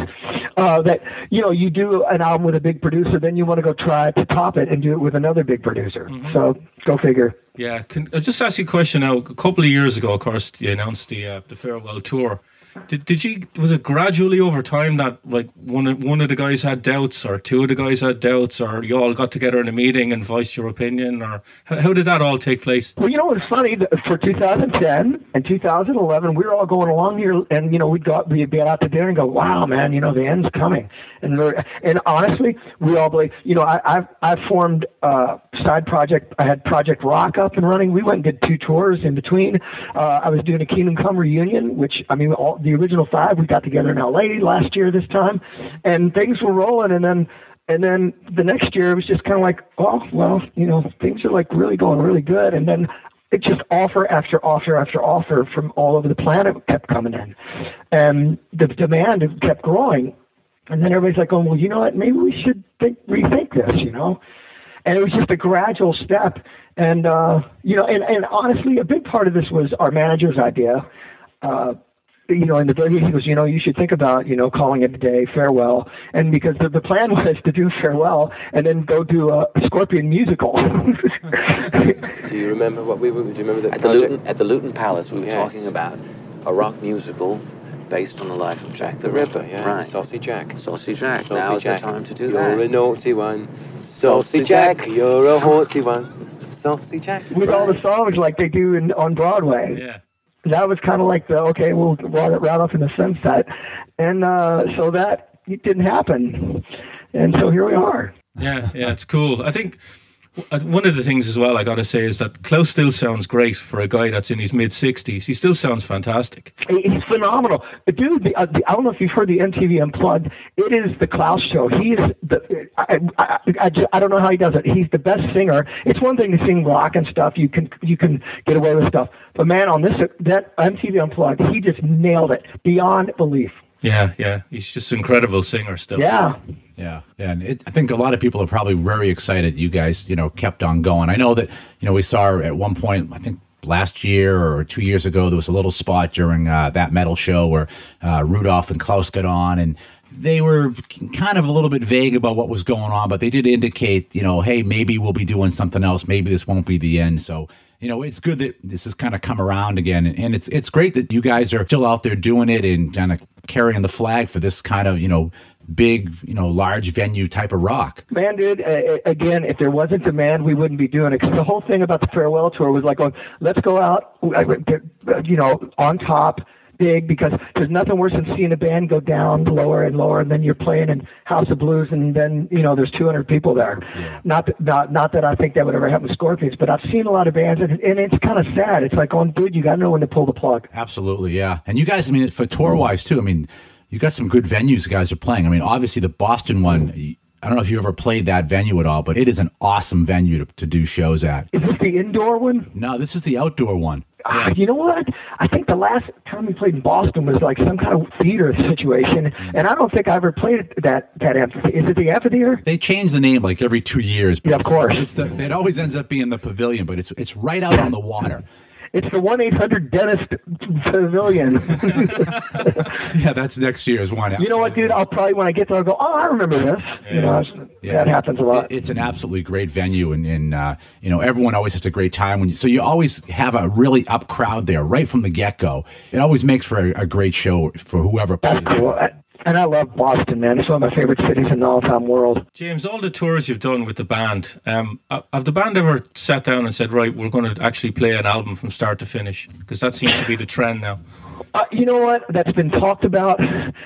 uh, that you know you do an album with a big producer, then you want to go try to top it and do it with another big producer. So go figure. Yeah, can I just ask you a question now? A couple of years ago, of course, you announced the uh, the farewell tour. Did did you was it gradually over time that like one of, one of the guys had doubts, or two of the guys had doubts, or you all got together in a meeting and voiced your opinion, or how, how did that all take place? Well, you know what's funny? For 2010 and 2011, we were all going along here, and you know we'd go we'd be out to dinner and go, "Wow, man, you know the end's coming." And and honestly, we all believe. You know, I I've, I formed a side project. I had Project Rock up and running. We went and did two tours in between. Uh, I was doing a Kingdom Come reunion, which I mean, all the original five we got together in L.A. last year this time, and things were rolling. And then and then the next year it was just kind of like, oh well, you know, things are like really going really good. And then it just offer after offer after offer from all over the planet kept coming in, and the demand kept growing. And then everybody's like, oh well, you know what? Maybe we should think rethink this, you know. And it was just a gradual step. And uh, you know, and, and honestly, a big part of this was our manager's idea. Uh, you know, in the very he goes, you know, you should think about, you know, calling it a day, farewell. And because the, the plan [LAUGHS] was to do farewell and then go do a Scorpion musical. [LAUGHS] Do you remember what we were? Do you remember that At the. Luton, at the Luton Palace, we were Yes. talking about a rock musical based on the life of Jack the Ripper, yeah. Right. Saucy Jack. Saucy Jack. Saucy now is Jack. the time to do you're that. a naughty one. Saucy Jack, you're a haughty one. Saucy Jack. with all the songs like they do in, on Broadway. Yeah, That was kind of like the, okay, we'll ride it right off in the sunset. And uh, so that didn't happen. And so here we are. yeah, yeah. It's cool. I think one of the things as well I got to say is that Klaus still sounds great for a guy that's in his mid sixties. He still sounds fantastic. He's phenomenal, dude. The, uh, the, I don't know if you've heard the MTV Unplugged. It is the Klaus show. He's the. I, I, I, just, I don't know how he does it. He's the best singer. It's one thing to sing rock and stuff. You can you can get away with stuff, but man, on this that MTV Unplugged, he just nailed it beyond belief. Yeah, yeah. He's just an incredible singer still. Yeah. Yeah, yeah, and it, I think a lot of people are probably very excited. You guys, you know, kept on going. I know that you know we saw at one point. I think last year or two years ago there was a little spot during uh, that metal show where uh, Rudolph and Klaus got on and. They were kind of a little bit vague about what was going on, but they did indicate, you know, hey, maybe we'll be doing something else. Maybe this won't be the end. So, you know, it's good that this has kind of come around again, and, and it's it's great that you guys are still out there doing it and kind of carrying the flag for this kind of, you know, big, you know, large venue type of rock. Man, dude, uh, again, if there wasn't demand, we wouldn't be doing it. 'Cause the whole thing about the farewell tour was like, going, let's go out, uh, you know, on top. Big because there's nothing worse than seeing a band go down lower and lower, and then you're playing in House of Blues, and then you know there's 200 people there. Not that, not not that I think that would ever happen with Scorpions, but I've seen a lot of bands, and, and it's kind of sad. It's like, oh, dude, you got to know when to pull the plug. Absolutely, yeah. And you guys, I mean, for tour wise too. I mean, you got some good venues. You guys are playing. I mean, obviously the Boston one. I don't know if you ever played that venue at all, but it is an awesome venue to, to do shows at. Is this the indoor one? No, this is the outdoor one. Ah, you know what? I think the last time we played in Boston was like some kind of theater situation, and I don't think I ever played that that amphitheater. Is it the amphitheater? They change the name like every two years. Yeah, of course. It's the, it always ends up being the pavilion, but it's it's right out on the water. [LAUGHS] It's the one eight hundred dentist pavilion. [LAUGHS] Yeah, that's next year's one. you know what, dude? I'll probably when I get there, I'll go. Oh, I remember this. You know, it's- that happens a lot. It's an absolutely great venue, and, and uh, you know everyone always has a great time. When you, so you always have a really up crowd there right from the get go. It always makes for a, a great show for whoever plays. That's cool. And I love Boston, man. It's one of my favorite cities in the all-time world. James, all the tours you've done with the band, um, have the band ever sat down and said, right, we're going to actually play an album from start to finish? Because that seems to be the trend now. Uh, you know what? That's been talked about,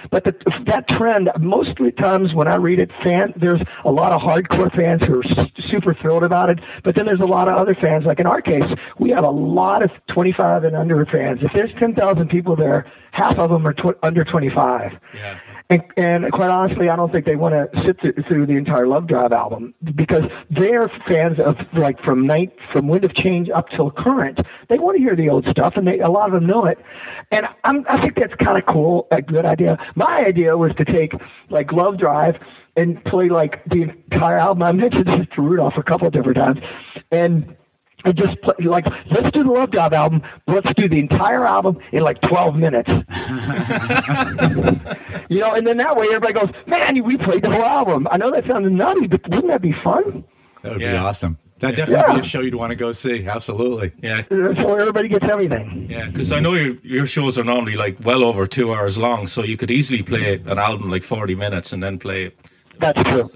but the, that trend. Most of the times when I read it, fan there's a lot of hardcore fans who are s- super thrilled about it. But then there's a lot of other fans. Like in our case, we have a lot of 25 and under fans. If there's 10,000 people there, half of them are tw- under 25. Yeah. And, and quite honestly, I don't think they want to sit through, the entire Love Drive album because they're fans of like from night from Wind of Change up till current. They want to hear the old stuff, and they a lot of them know it. And I'm, I think that's kind of cool, a good idea. My idea was to take like Love Drive and play like the entire album. I mentioned this to Rudolph a couple of different times, and. I just play, like let's do the Love Drive album. Let's do the entire album in like 12 minutes. [LAUGHS] You know, and then that way everybody goes, man, we played the whole album. I know that sounds nutty, but wouldn't that be fun? That would be awesome. That definitely Yeah. be a show you'd want to go see. Absolutely. Yeah. So everybody gets everything. Yeah, because I know your your shows are normally like well over two hours long, so you could easily play an album like forty minutes and then play That's true.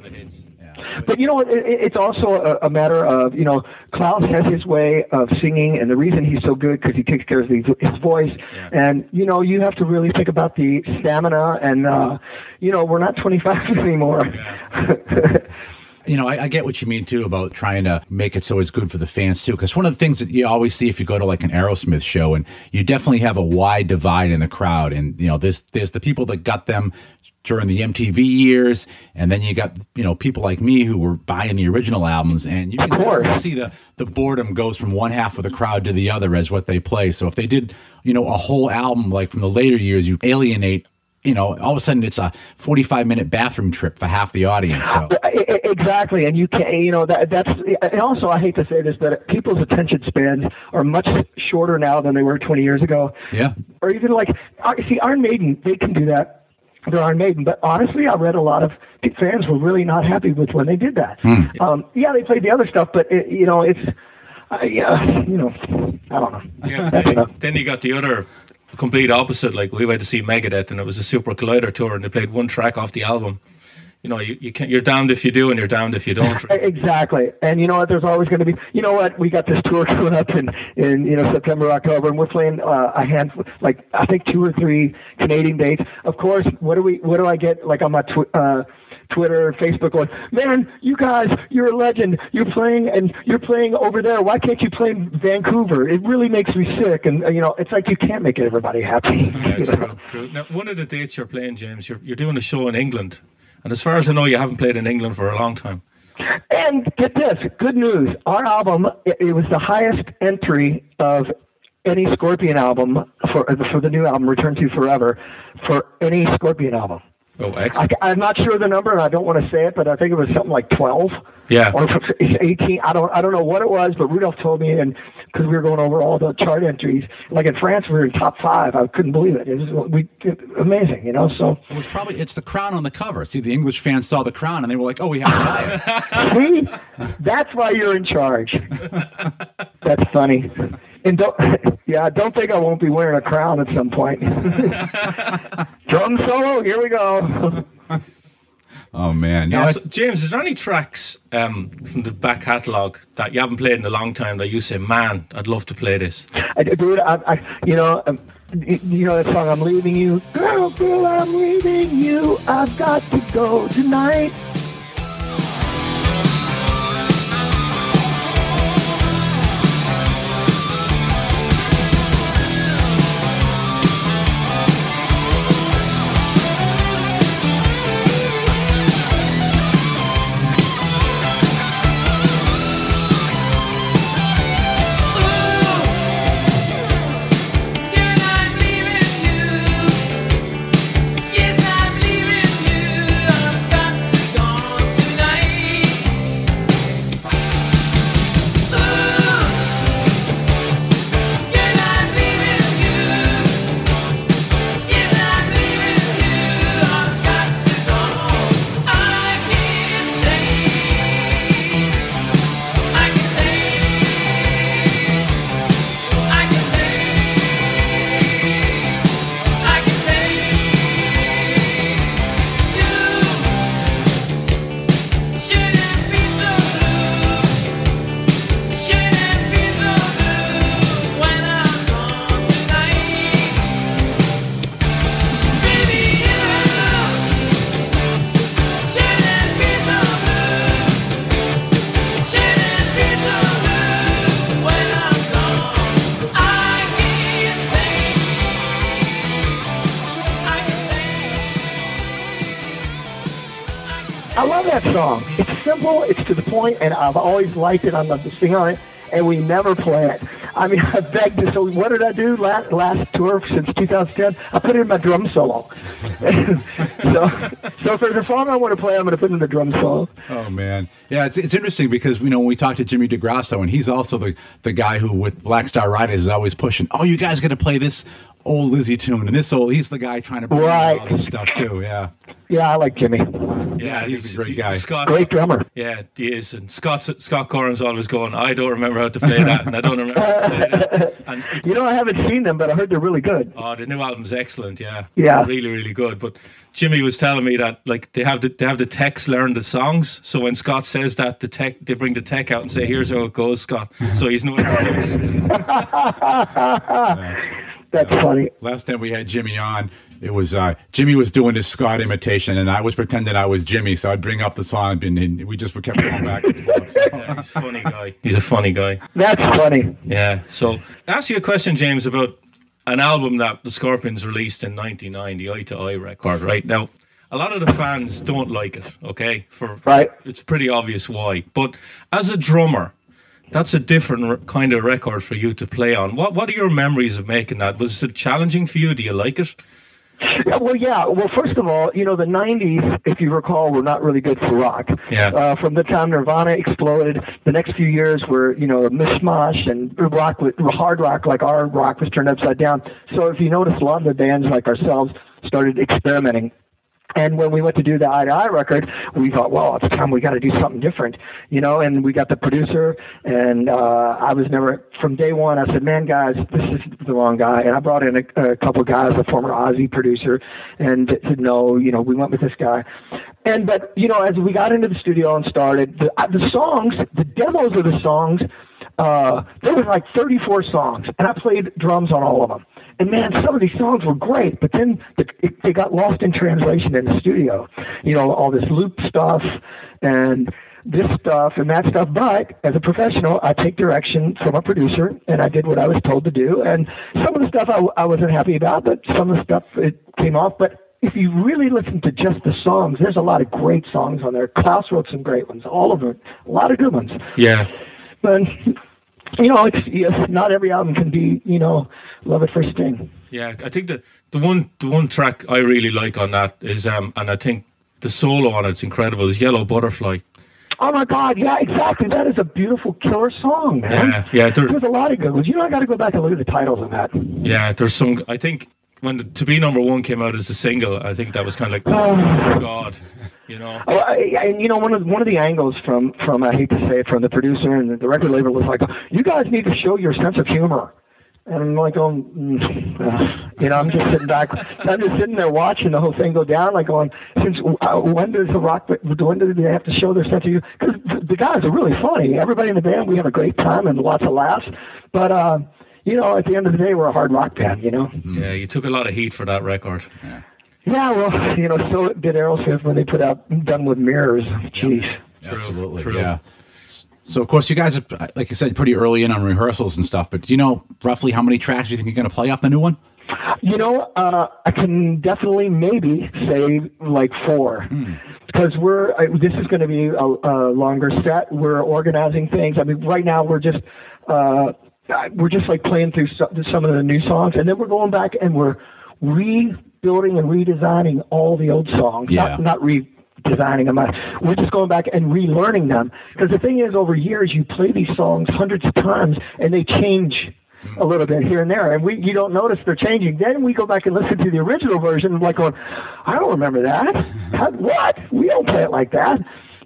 The. But you know, what? it, it's also a, a matter of you know, Klaus has his way of singing, and the reason he's so good because he takes care of his, his voice. And you know, you have to really think about the stamina, and uh, you know, we're not 25 [LAUGHS] anymore. You know, I, I get what you mean too about trying to make it so it's good for the fans too. Because one of the things that you always see if you go to like an Aerosmith show, and you definitely have a wide divide in the crowd. And you know, there's there's the people that got them during the MTV years, and then you got you know people like me who were buying the original albums, and you can see the the boredom goes from one half of the crowd to the other as what they play. So if they did you know a whole album like from the later years, you alienate. You know, all of a sudden it's a 45 minute bathroom trip for half the audience. So Exactly, and you can you know that that's and also I hate to say this, but people's attention spans are much shorter now than they were 20 years ago. yeah, or even like see Iron Maiden, they can do that. They're Iron Maiden, but honestly, I read a lot of fans were really not happy with when they did that. Um, yeah, they played the other stuff, but it, you know, it's uh, yeah, you know, I don't know. Yeah, [LAUGHS] then, enough. then you got the other complete opposite. Like we went to see Megadeth, and it was a Super Collider tour, and they played one track off the album. You know, you, you can't. You're damned if you do, and you're damned if you don't. [LAUGHS] Exactly, and you know what? There's always going to be. You know what? We got this tour [LAUGHS] coming up in in you know September, October, and we're playing uh, a handful, like I think two or three Canadian dates. Of course, what do we? What do I get? Like on my tw- uh, Twitter, Facebook, going, man, you guys, you're a legend. You're playing, and you're playing over there. Why can't you play in Vancouver? It really makes me sick, and you know, it's like you can't make everybody happy. [LAUGHS] Yeah, true, true. Now, one of the dates you're playing, James, you're you're doing a show in England, and as far as I know, you haven't played in England for a long time. And get this, good news. Our album, it, it was the highest entry of any Scorpion album for for the new album, Return to Forever, for any Scorpion album. Oh, I, excellent. I'm not sure the number, and I don't want to say it, but I think it was something like 12 Yeah. or 18. I don't I don't know what it was, but Rudolph told me, and because we were going over all the chart entries, like in France, we were in top five. I couldn't believe it. It was we amazing, you know. So it was probably it's the crown on the cover. See, the English fans saw the crown and they were like, "Oh, we have to buy it." [LAUGHS] See, that's why you're in charge. [LAUGHS] That's funny. And don't, [LAUGHS] yeah, don't think I won't be wearing a crown at some point. Drum solo, here we go. Oh man, Yeah, yeah. so, James, is there any tracks um, from the back catalogue that you haven't played in a long time that you say, man, I'd love to play this? I, dude, I, I, you know, um, you know that song, "I'm Leaving You." Girl, girl, I'm leaving you. I've got to go tonight. Simple, it's to the point, and I've always liked it. I love to sing on it, and we never play it. I mean, [LAUGHS] I begged to. So what did I do last last tour since 2010? I put it in my drum solo. [LAUGHS] so, so there's a song I want to play, I'm going to put in the drum solo. Oh man, yeah, it's it's interesting because you know when we talked to Jimmy DeGrasso and he's also the the guy who with Black Star Riders is always pushing. Oh, you guys got to play this old Lizzy tune and this old. He's the guy trying to bring Right. all this stuff too. Yeah, Yeah, I like Jimmy. Yeah, he's a great guy. Scott, Great drummer. Yeah, he is. And Scott Scott Gorham's always going, I don't remember how to play that, and I don't remember how to play that. [LAUGHS] And You know, I haven't seen them, but I heard they're really good. oh, the new album's excellent. Yeah, Yeah. really, really good. But Jimmy was telling me that like they have the they have the techs learn the songs. So when Scott says that, the tech they bring the tech out and say, "Here's how it goes, Scott." So he's no excuse. [LAUGHS] That's funny. last time we had Jimmy on, it was uh, Jimmy was doing his Scott imitation and I was pretending I was Jimmy, so I'd bring up the song and, and we just kept going back and forth. So. [LAUGHS] Yeah, he's a funny guy. He's a funny guy. That's funny. Yeah. So, ask you a question, James, about an album that the Scorpions released in '99, the Eye to Eye record. Right now, a lot of the fans don't like it. Okay, for Right. it's pretty obvious why. But as a drummer, that's a different kind of record for you to play on. What What are your memories of making that? Was it challenging for you? Do you like it? Yeah, well, yeah. Well, first of all, you know, the '90s, if you recall, were not really good for rock. Yeah. Uh, from the time Nirvana exploded, the next few years were, you know, a mishmash, and rock, hard rock, like our rock, was turned upside down. So, if you notice, a lot of the bands like ourselves started experimenting. And when we went to do the Eye to Eye record, we thought, well, it's time we got to do something different, you know. And we got the producer, and uh, I was never from day one. I said, man, guys, this is the wrong guy. And I brought in a, a couple guys, a former Ozzy producer, and said, no, you know, we went with this guy. And but you know, as we got into the studio and started, the, uh, the songs, the demos of the songs, uh, there was like 34 songs, and I played drums on all of them. And man, some of these songs were great, but then the, it, they got lost in translation in the studio. You know, all this loop stuff and this stuff and that stuff. But as a professional, I take direction from a producer, and I did what I was told to do. And some of the stuff I, I wasn't happy about, but some of the stuff it came off. But if you really listen to just the songs, there's a lot of great songs on there. Klaus wrote some great ones, all of them, a lot of good ones. Yeah. But you know, it's yes, not every album can be you know, love at first sting. Yeah, I think the the one the one track I really like on that is um, and I think the solo on it's incredible. Is Yellow Butterfly. Oh my God, yeah, exactly. That is a beautiful killer song, man. Yeah, yeah, there- There's a lot of good ones. You know, I got to go back and look at the titles of that. Yeah, there's some. I think when the, to be number one came out as a single, I think that was kind of like, Oh. oh God, you know. Oh, I, and you know, one of one of the angles from from I hate to say it from the producer and the record label was like, you guys need to show your sense of humor And I'm like, going, mm, uh, you know, I'm just sitting back. I'm just sitting there watching the whole thing go down, like going, since uh, when does the rock? When do they have to show their sense of humor? Because the guys are really funny. Everybody in the band, we have a great time and lots of laughs. But uh, you know, at the end of the day, we're a hard rock band. You know. Yeah, you took a lot of heat for that record. Yeah, yeah well, you know, so did Aerosmith when they put out "Done with Mirrors." Jeez. Absolutely. True. Yeah. So of course you guys are, like you said, pretty early in on rehearsals and stuff. But do you know roughly how many tracks you think you're going to play off the new one? You know, uh, I can definitely maybe say like four. Because we're I, this is going to be a, a longer set. We're organizing things. I mean, right now we're just uh, we're just like playing through some of the new songs, and then we're going back and we're rebuilding and redesigning all the old songs. Yeah. Not not redesigning them. We're just going back and relearning them. Because the thing is, over years you play these songs hundreds of times, and they change a little bit here and there, and we you don't notice they're changing. Then we go back and listen to the original version, and like going, I don't remember that. How, what? We don't play it like that.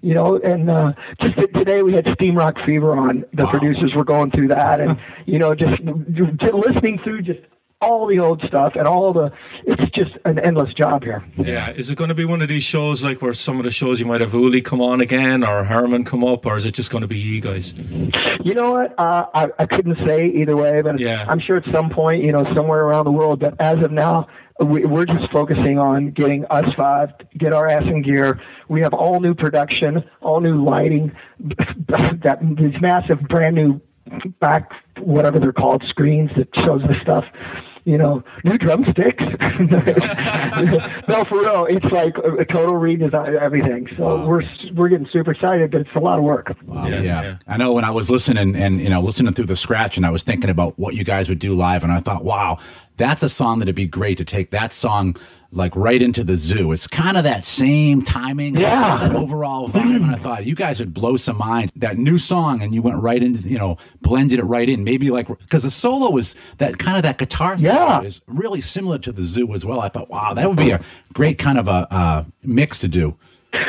You know, and uh, just today we had Steamrock Fever on. The producers were going through that, and [LAUGHS] you know, just, just listening through just all the old stuff and all the. It's just an endless job here. Yeah, is it going to be one of these shows like where some of the shows you might have Uli come on again or Herman come up, or is it just going to be you guys? You know what? Uh, I, I couldn't say either way, but Yeah. I'm sure at some point, you know, somewhere around the world. But as of now, we're just focusing on getting us five, get our ass in gear. We have all new production, all new lighting, [LAUGHS] that these massive brand new back, whatever they're called, screens that shows the stuff. You know, new drumsticks. [LAUGHS] no, for real, it's like a, a total redesign of everything. So we're we're getting super excited, but it's a lot of work. Wow, Yeah, yeah, yeah. I know when I was listening and you know listening through the scratch, and I was thinking about what you guys would do live, and I thought, wow, that's a song that'd be great to take that song like right into the zoo. It's kind of that same timing, it's Yeah. that overall vibe, and I thought you guys would blow some minds. That new song, and you went right into you know blended it right in, maybe like because the solo was that kind of that guitar Yeah. solo is really similar to the zoo as well. I thought, wow, that would be a great kind of a uh, mix to do.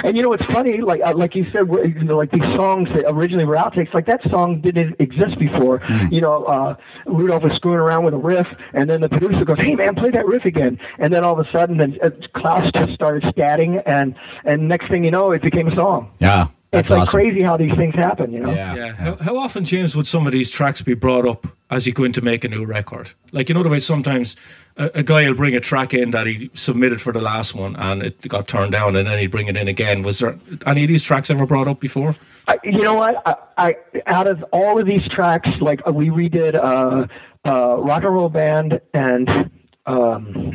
And you know, it's funny, like uh, like you said, you know, like these songs that originally were outtakes, like that song didn't exist before. You know, uh, Rudolph was screwing around with a riff, and then the producer goes, "Hey, man, play that riff again." And then all of a sudden, then uh, Klaus just started scatting, and and next thing you know, it became a song. Yeah, that's it's like awesome. crazy how these things happen. You know. Yeah, Yeah. How, how often, James, would some of these tracks be brought up as you go in to make a new record? Like, you know, the way sometimes a, guy will bring a track in that he submitted for the last one and it got turned down and then he'd bring it in again. Was there any of these tracks ever brought up before? I, you know what? I, I out of all of these tracks, like uh, we redid uh, uh, Rock and Roll Band and um,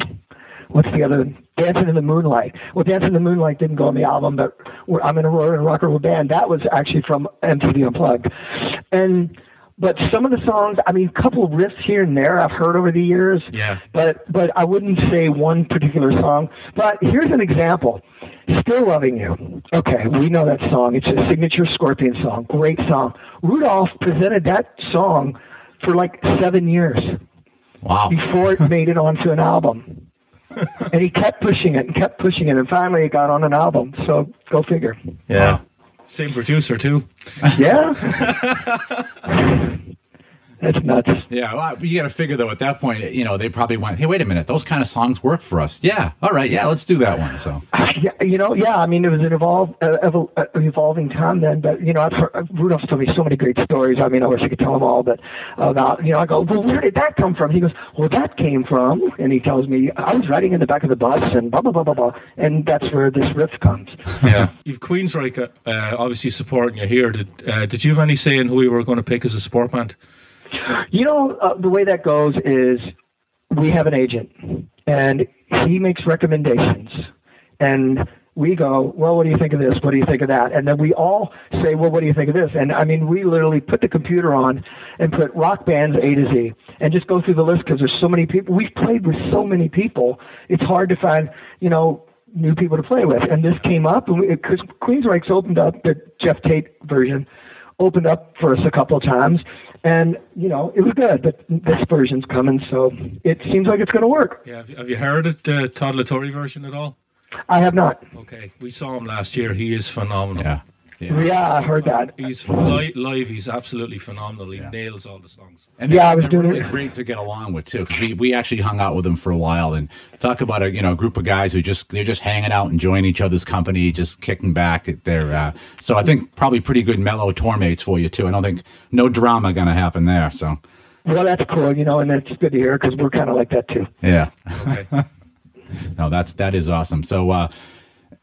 what's the other? Dancing in the Moonlight. Well, Dancing in the Moonlight didn't go on the album, but I'm in a Roar and Rock and Roll Band. That was actually from MTV Unplugged, and. But some of the songs, I mean, a couple of riffs here and there I've heard over the years. Yeah. But but I wouldn't say one particular song. But here's an example. Still Loving You. Okay, we know that song. It's a signature Scorpion song. Great song. Rudolph presented that song for like seven years wow. before it made it onto an album. [LAUGHS] and he kept pushing it and kept pushing it, and finally it got on an album. So go figure. Yeah. Same producer, too. Yeah. [LAUGHS] That's nuts. Yeah, well, you got to figure though. At that point, you know, they probably went, "Hey, wait a minute, those kind of songs work for us." Yeah, all right, yeah, let's do that one. So, [LAUGHS] Yeah, you know, yeah. I mean, it was an evolve, uh, evol- uh, evolving time then. But you know, I've heard, Rudolph's told me so many great stories. I mean, I wish I could tell them all, but about you know, I go, well, where did that come from? He goes, well, that came from, and he tells me I was riding in the back of the bus, and blah blah blah blah blah, and that's where this riff comes. [LAUGHS] Yeah. You've Queensryche uh, obviously supporting you here. Did, uh, did you have any say in who you were going to pick as a support band? You know, uh, the way that goes is we have an agent, and he makes recommendations, and we go, well, what do you think of this? What do you think of that? And then we all say, well, what do you think of this? And I mean, we literally put the computer on and put rock bands A to Z, and just go through the list because there's so many people. We've played with so many people. It's hard to find, you know. New people to play with, and this came up, because Queensryche's opened up the Geoff Tate version, opened up for us a couple of times, and you know it was good. But this version's coming, so it seems like it's going to work. Yeah. Have you, have you heard it, the Todd La Torre version at all? I have not. Okay. We saw him last year. He is phenomenal. yeah, Yeah, I heard that. He's li- live. He's absolutely phenomenal. He nails all the songs. And Yeah, I was doing really it. great to get along with too. Because we, we actually hung out with them for a while and talk about a you know a group of guys who just they're just hanging out, and enjoying each other's company, just kicking back. They're uh, so I think probably pretty good mellow tour mates for you too. I don't think no drama going to happen there. So Well, that's cool, you know, and it's good to hear because we're kind of like that too. yeah, Okay. [LAUGHS] no, that's that is awesome. So. uh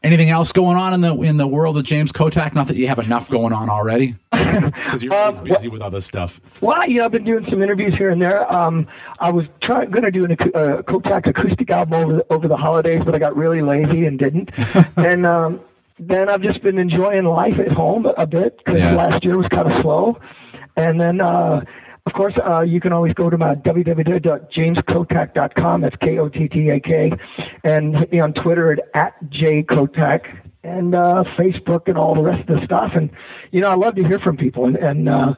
Anything else going on in the in the world of James Kottak? Not that you have enough going on already, [LAUGHS] because you're always Um, busy with other stuff. Well, you know, I've been doing some interviews here and there. Um, I was trying, going to do an uh, Kottak acoustic album over the, over the holidays, but I got really lazy and didn't. [LAUGHS] and um, then I've just been enjoying life at home a bit because Yeah. last year was kind of slow. And then, uh, of course, uh, you can always go to my www.jameskottak.com. That's K O T T A K, and hit me on Twitter at, at jkotak and uh, Facebook and all the rest of the stuff. And you know, I love to hear from people, and, and uh,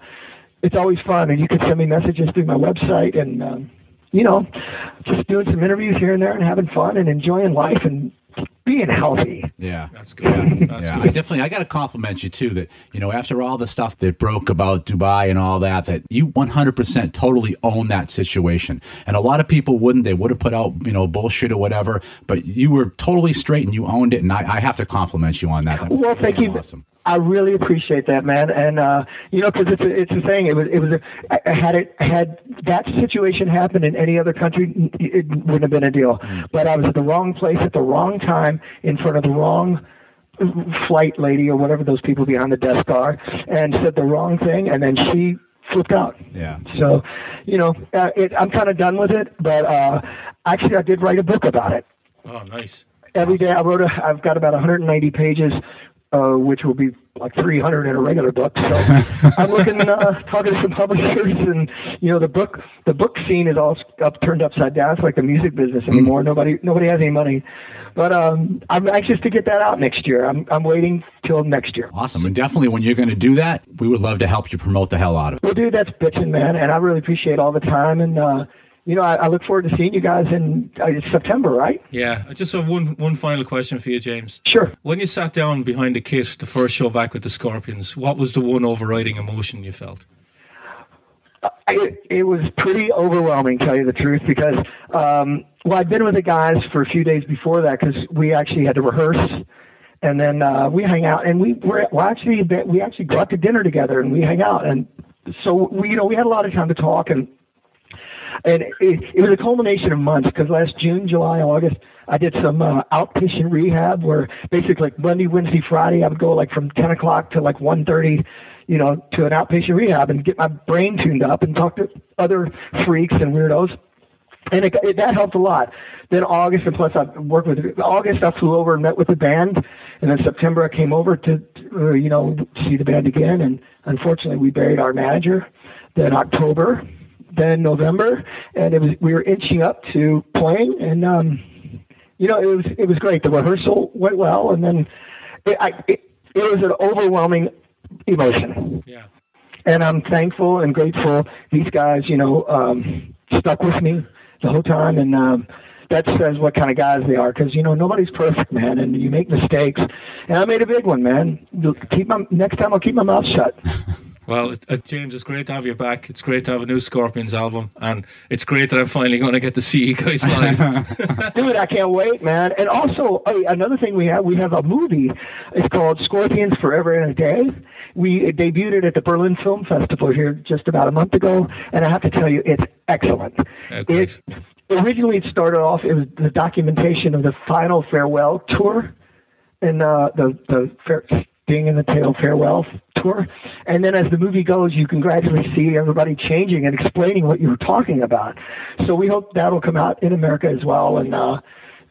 it's always fun. And you can send me messages through my website, and um, you know, just doing some interviews here and there, and having fun and enjoying life and being healthy. Yeah, That's good. That's yeah, I definitely. I got to compliment you too. That you know, after all the stuff that broke about Dubai and all that, that you 100% totally own that situation. And a lot of people wouldn't. They would have put out you know bullshit or whatever. But you were totally straight and you owned it. And I, I have to compliment you on that. That Well, thank really you. Awesome. I really appreciate that, man. And uh, you know, because it's a, it's a thing. It was it was a, I- I had it had that situation happened in any other country, it wouldn't have been a deal. But I was at the wrong place at the wrong time in front of the wrong flight lady or whatever those people behind the desk are, and said the wrong thing, and then she flipped out. Yeah. So, you know, uh, it, I'm kind of done with it. But uh, actually, I did write a book about it Oh, nice. every day I wrote a, I've got about 190 pages, uh, which will be like 300 in a regular book. So [LAUGHS] I'm looking, uh, talking to some publishers, and you know, the book, the book scene is all up, turned upside down. It's like the music business anymore. Nobody, nobody has any money. But um, I'm anxious to get that out next year. I'm, I'm waiting till next year. Awesome. And definitely, when you're going to do that, we would love to help you promote the hell out of it. Well, dude, that's bitching, man, and I really appreciate all the time. And uh, you know, I, I look forward to seeing you guys in uh, September, right? Yeah. I just have one one final question for you, James. Sure. When you sat down behind the kit, the first show back with the Scorpions, what was the one overriding emotion you felt? it, it was pretty overwhelming, tell you the truth, because um, well, I'd been with the guys for a few days before that because we actually had to rehearse, and then uh, we hang out, and we were well, actually we actually go out to dinner together and we hang out, and so we you know we had a lot of time to talk and. And it, it was a culmination of months because last June, July, August, I did some uh, outpatient rehab where basically like Monday, Wednesday, Friday, I would go like from 10 o'clock to like 1.30, you know, to an outpatient rehab and get my brain tuned up and talk to other freaks and weirdos. And it, it, that helped a lot. Then August, and plus I worked with August. I flew over and met with the band, and then September I came over to, uh, you know, see the band again. And unfortunately, we buried our manager. Then October, then November, and it was we were inching up to playing, and um, you know, it was it was great. The rehearsal went well, and then it, I, it, it was an overwhelming emotion Yeah. and I'm thankful and grateful. These guys, you know, um, stuck with me the whole time, and um, that says what kind of guys they are. Because you know, nobody's perfect, man, and you make mistakes. And I made a big one, man. Keep my next time. I'll keep my mouth shut. [LAUGHS] Well, uh, James, it's great to have you back. It's great to have a new Scorpions album, and it's great that I'm finally going to get to see you guys live. [LAUGHS] Dude, I can't wait, man. And also, oh, another thing we have, we have a movie. It's called Scorpions Forever and a Day. We debuted it at the Berlin Film Festival here just about a month ago, and I have to tell you, it's excellent. Yeah, great. It originally it started off. It was the documentation of the final farewell tour, and uh, the the Sting in the Tail farewell tour. And then as the movie goes, you can gradually see everybody changing and explaining what you were talking about. So we hope that'll come out in America as well. And uh,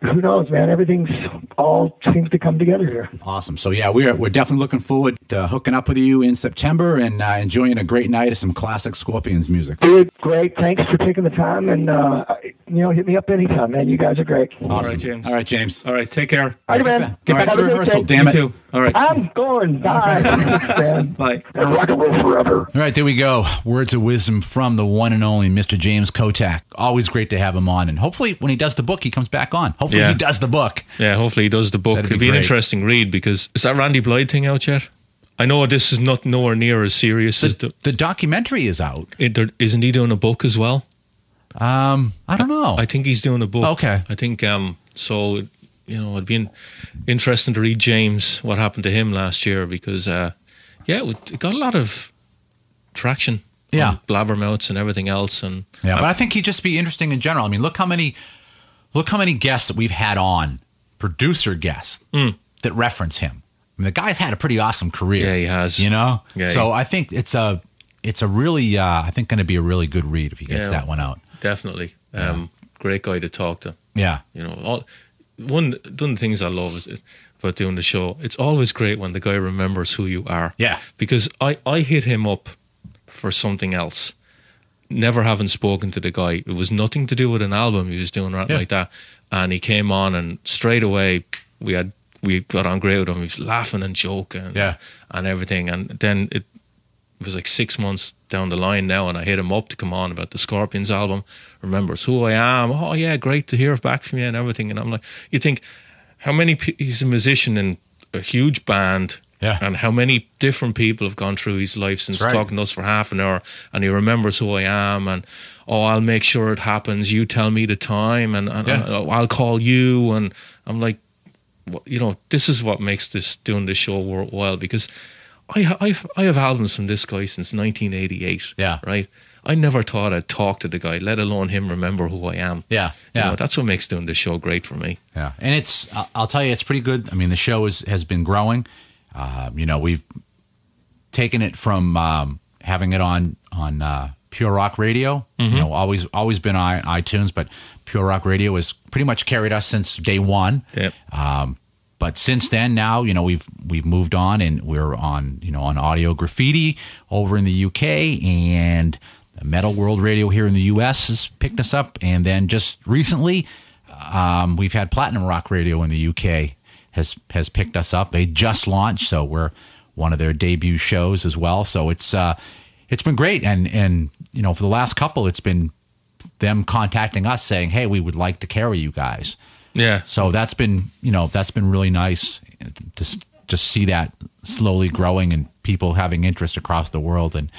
who knows, man? Everything's all seems to come together here. Awesome. So yeah, we're we're definitely looking forward to hooking up with you in September and uh, enjoying a great night of some classic Scorpions music. Dude, great. Thanks for taking the time. And, uh, you know, hit me up anytime, man. You guys are great. All right, James. All right, James. All right, take care. All right, man. Get back Have to a good rehearsal. Damn it. too. All right. I'm going. Bye. [LAUGHS] man. Bye. And rock and roll forever. All right, there we go. Words of wisdom from the one and only Mr. James Kottak. Always great to have him on, and hopefully, when he does the book, he comes back on. Hopefully, Yeah. he does the book. Yeah, hopefully he does the book. That'd be be an interesting read because is that Randy Blythe thing out yet? I know this is not nowhere near as serious as The, the. the documentary is out. It, there, isn't he doing a book as well? Um, I don't know. I think he's doing a book. Okay. I think um. So you know, it'd be in, interesting to read James what happened to him last year because uh, yeah, it, got a lot of traction. Yeah. blabbermouths and everything else, and Yeah, but I think he'd just be interesting in general. I mean, look how many, look how many guests that we've had on, producer guests Hmm. that reference him. I mean, the guy's had a pretty awesome career. Yeah, he has. You know, Yeah, so he- I think it's a, it's a really, uh, I think, going to be a really good read if he gets Yeah. that one out. definitely, um, great guy to talk to. Yeah, You know, all, one one of the things I love is about doing the show. It's always great when the guy remembers who you are. Yeah. because I I hit him up for something else. Never having spoken to the guy, it was nothing to do with an album he was doing right Yeah. like that. And he came on, and straight away we had we got on great with him. He was laughing and joking, Yeah. and everything. And then it was like six months down the line now, and I hit him up to come on about the Scorpions album. Remembers who I am. Oh yeah, great to hear back from you and everything. And I'm like, you think how many? He's a musician in a huge band. Yeah. And how many different people have gone through his life since right. talking to us for half an hour, and he remembers who I am, and oh, I'll make sure it happens. You tell me the time, and, and Yeah. I'll call you. And I'm like, you know, this is what makes this doing this show worthwhile because I I've, I have albums from this guy since 1988. Yeah. right. I never thought I'd talk to the guy, let alone him remember who I am. yeah, You yeah. know, that's what makes doing this show great for me. Yeah, and it's I'll- I'll tell you, it's pretty good. I mean, the show is has been growing. Uh, you know, we've taken it from um, having it on on uh, Pure Rock Radio. You know, always always been on iTunes, but Pure Rock Radio has pretty much carried us since day one. Yep. Um, but since then, now you know we've we've moved on, and we're on you know on Audio Graffiti over in the UK, and Metal World Radio here in the US has picked us up, and then just recently, um, we've had Platinum Rock Radio in the UK has has picked us up. They just launched, so we're one of their debut shows as well. So it's uh, it's been great, and and you know for the last couple, it's been them contacting us saying, "Hey, we would like to carry you guys." Yeah. So that's been, you know, that's been really nice to just see that slowly growing and people having interest across the world and,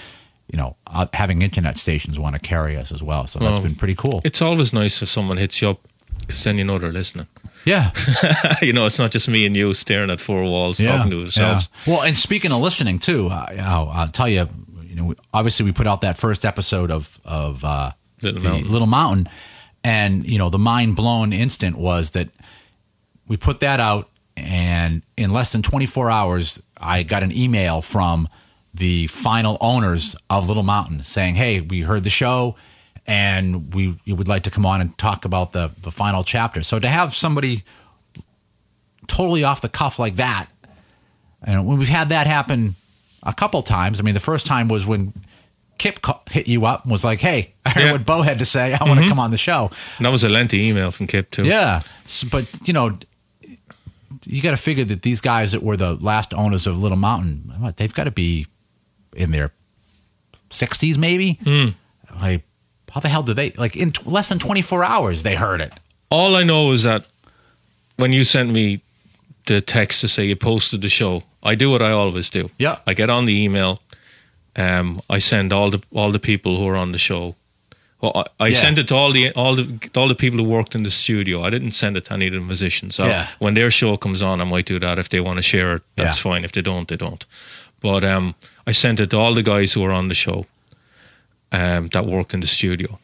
you know, uh, having internet stations want to carry us as well. So that's Well, been pretty cool. It's always nice if someone hits you up because then you know they're listening. Yeah. [LAUGHS] you know, it's not just me and you staring at four walls talking to ourselves. Yeah. Well, and speaking of listening too, uh, I'll, I'll tell you, you know, obviously we put out that first episode of of uh, Little Mountain. Little Mountain, and you know the mind blown instant was that we put that out, and in less than 24 hours, I got an email from the final owners of Little Mountain saying, "Hey, we heard the show." And we, we would like to come on and talk about the, the final chapter. So to have somebody totally off the cuff like that, and when we've had that happen a couple times. I mean, the first time was when Kip hit you up and was like, "Hey, I heard Yeah. what Bo had to say. I want to mm-hmm. come on the show." And that was a lengthy email from Kip too. Yeah, S but you know, you got to figure that these guys that were the last owners of Little Mountain, what, they've got to be in their sixties, maybe. Mm. Like, how the hell did they? Like in t- less than twenty four hours, they heard it. All I know is that when you sent me the text to say you posted the show, I do what I always do. Yeah. I get on the email. Um, I send all the all the people who are on the show. Well, I, I Yeah. sent it to all the all the all the people who worked in the studio. I didn't send it to any of the musicians. So Yeah. when their show comes on, I might do that. If they want to share it, that's Yeah. fine. If they don't, they don't. But um, I sent it to all the guys who were on the show um, that worked in the studio,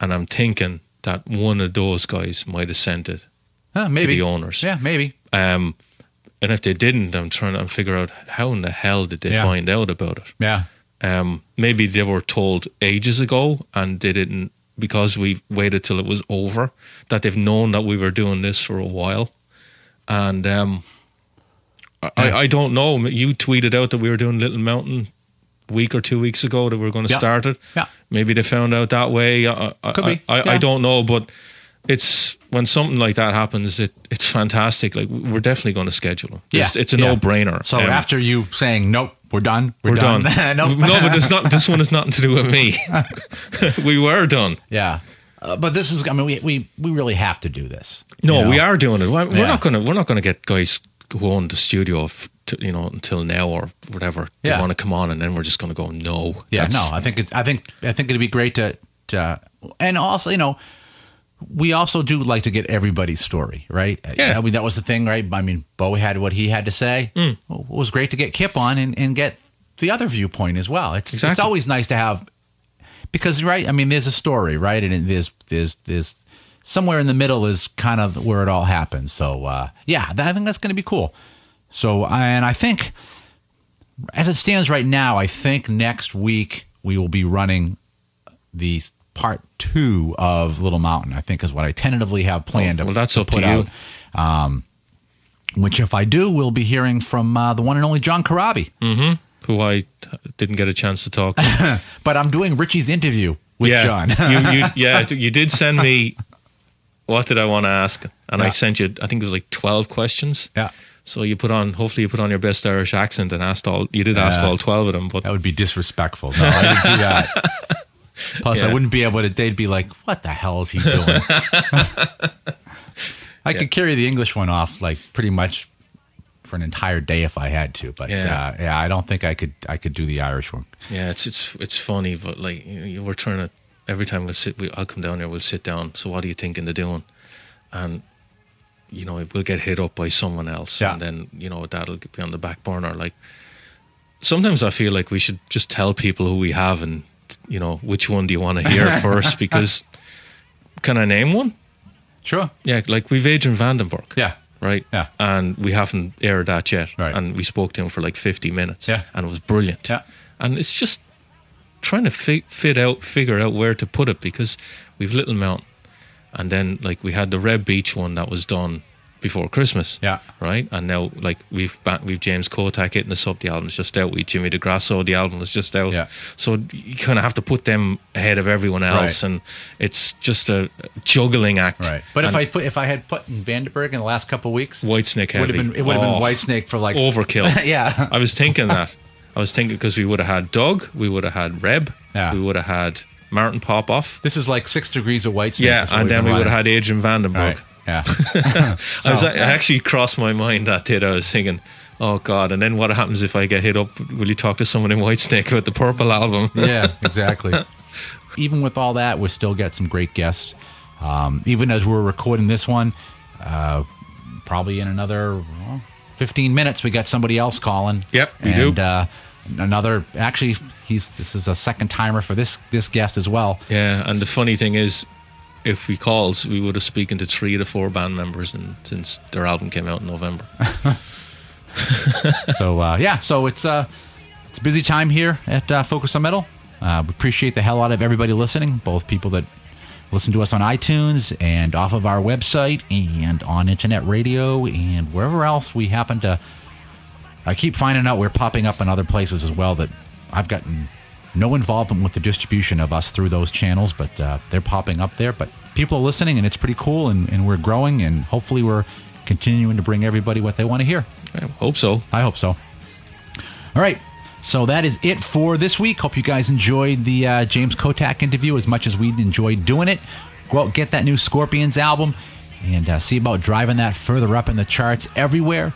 and I'm thinking that one of those guys might have sent it Huh, maybe the owners. Yeah, maybe. um, and if they didn't, I'm trying to figure out how in the hell did they Yeah. find out about it. Yeah. Um, maybe they were told ages ago and they didn't because we waited till it was over. That they've known that we were doing this for a while, and um, I, Yeah. I don't know. You tweeted out that we were doing Little Mountain week or two weeks ago that we are going to Yeah. start it. Yeah. Maybe they found out that way. I, I, Could be. I, I, Yeah. I don't know, but it's when something like that happens, it it's fantastic. Like we're definitely going to schedule them. Yeah, it's, it's a yeah. no brainer. So after you saying nope, we're done. We're, we're done. [LAUGHS] nope. no, but it's not. This one has nothing to do with me. [LAUGHS] [LAUGHS] we were done. Yeah. Uh, but this is, I mean, we, we, we really have to do this. No, you know? we are doing it. We're we're Yeah. not gonna we're not gonna get guys who own the studio f- to, you know, until now or whatever. Do Yeah. you want to come on? And then we're just going to go, no. Yeah, no, I think it's, I think I think it'd be great to, to and also you know we also do like to get everybody's story, right? Yeah. I mean that was the thing, right? I mean, Bo had what he had to say. Well, it was great to get Kip on and, and get the other viewpoint as well. It's it's always nice to have because right. I mean, there's a story, right? And there's there's there's somewhere in the middle is kind of where it all happens. So uh, yeah, I think that's going to be cool. So and I think as it stands right now, I think next week we will be running the part two of Little Mountain. I think is what I tentatively have planned. Oh, to- well, that's to up to put you. out. Um, which, if I do, we'll be hearing from uh, the one and only John Corabi. Who I didn't get a chance to talk to. [LAUGHS] But I'm doing Richie's interview with yeah. John. you, you, [LAUGHS] yeah, you did send me, what did I want to ask? And Yeah. I sent you, I think it was like 12 questions. yeah, So you put on, hopefully you put on your best Irish accent and asked all, you did ask Yeah. all 12 of them, but that would be disrespectful. No, I didn't do that. [LAUGHS] Plus, I wouldn't be able to. They'd be like, "What the hell is he doing?" [LAUGHS] I could carry the English one off like pretty much for an entire day if I had to, but Yeah. uh, yeah, I don't think I could. I could do the Irish one. Yeah, it's it's it's funny, but like you you we're trying to every time we sit, we, I'll come down here, we'll sit down. So what are you thinking of doing? And you know, we'll get hit up by someone else, Yeah. and then you know that'll be on the back burner. Like sometimes I feel like we should just tell people who we have, and you know which one do you want to hear [LAUGHS] first? Because can I name one? Sure. Yeah, like we've Adrian Vandenberg. Yeah. Right. Yeah. And we haven't aired that yet. Right. And we spoke to him for like 50 minutes. Yeah. And it was brilliant. Yeah. And it's just trying to fi- fit out, figure out where to put it because we've Little Mountain, and then like we had the Reb Beach one that was done before Christmas. Yeah. Right. And now like we've ba- we've James Kottak hitting us up. The album's just out. We Jimmy DeGrasso. The album was just out. Yeah. So you kind of have to put them ahead of everyone else, Right. and it's just a juggling act. Right. But if I put if I had put in Vandenberg in the last couple of weeks, Whitesnake would heavy, have been it would have Oh. been Whitesnake for like overkill. [LAUGHS] yeah. I was thinking that. I was thinking because we would have had Doug, we would have had Reb, Yeah. we would have had Martin Popoff. This is like six degrees of Whitesnake. Yeah, and then we would have had Adrian Vandenberg. Right. Yeah. [LAUGHS] I was So- I actually crossed my mind that day. that I was thinking, oh God, and then what happens if I get hit up? Will you talk to someone in Whitesnake about the Purple album? [LAUGHS] yeah, exactly. [LAUGHS] Even with all that, we still get some great guests. Um, even as we're recording this one, uh, probably in another well, 15 minutes, we got somebody else calling. Yep, we do. and, Uh, another, actually, he's this is a second timer for this this guest as well. Yeah, and the funny thing is, if he calls, we would have spoken to three of the four band members, and since their album came out in November. [LAUGHS] So uh, yeah, so it's uh, it's a busy time here at uh, Focus on Metal. Uh, we appreciate the hell out of everybody listening, both people that listen to us on iTunes and off of our website and on internet radio and wherever else we happen to. I keep finding out we're popping up in other places as well that I've gotten no involvement with the distribution of us through those channels, but uh, they're popping up there. But people are listening and it's pretty cool and, and we're growing and hopefully we're continuing to bring everybody what they want to hear. I hope so. I hope so. All right. So that is it for this week. Hope you guys enjoyed the uh, James Kottak interview as much as we enjoyed doing it. Go out, get that new Scorpions album, and uh, see about driving that further up in the charts everywhere.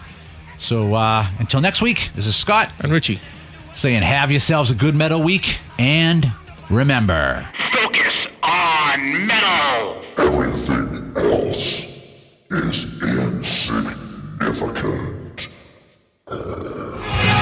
So uh, until next week, this is Scott And Richie. saying, have yourselves a good metal week, and remember. Focus on metal! Everything else is insignificant. You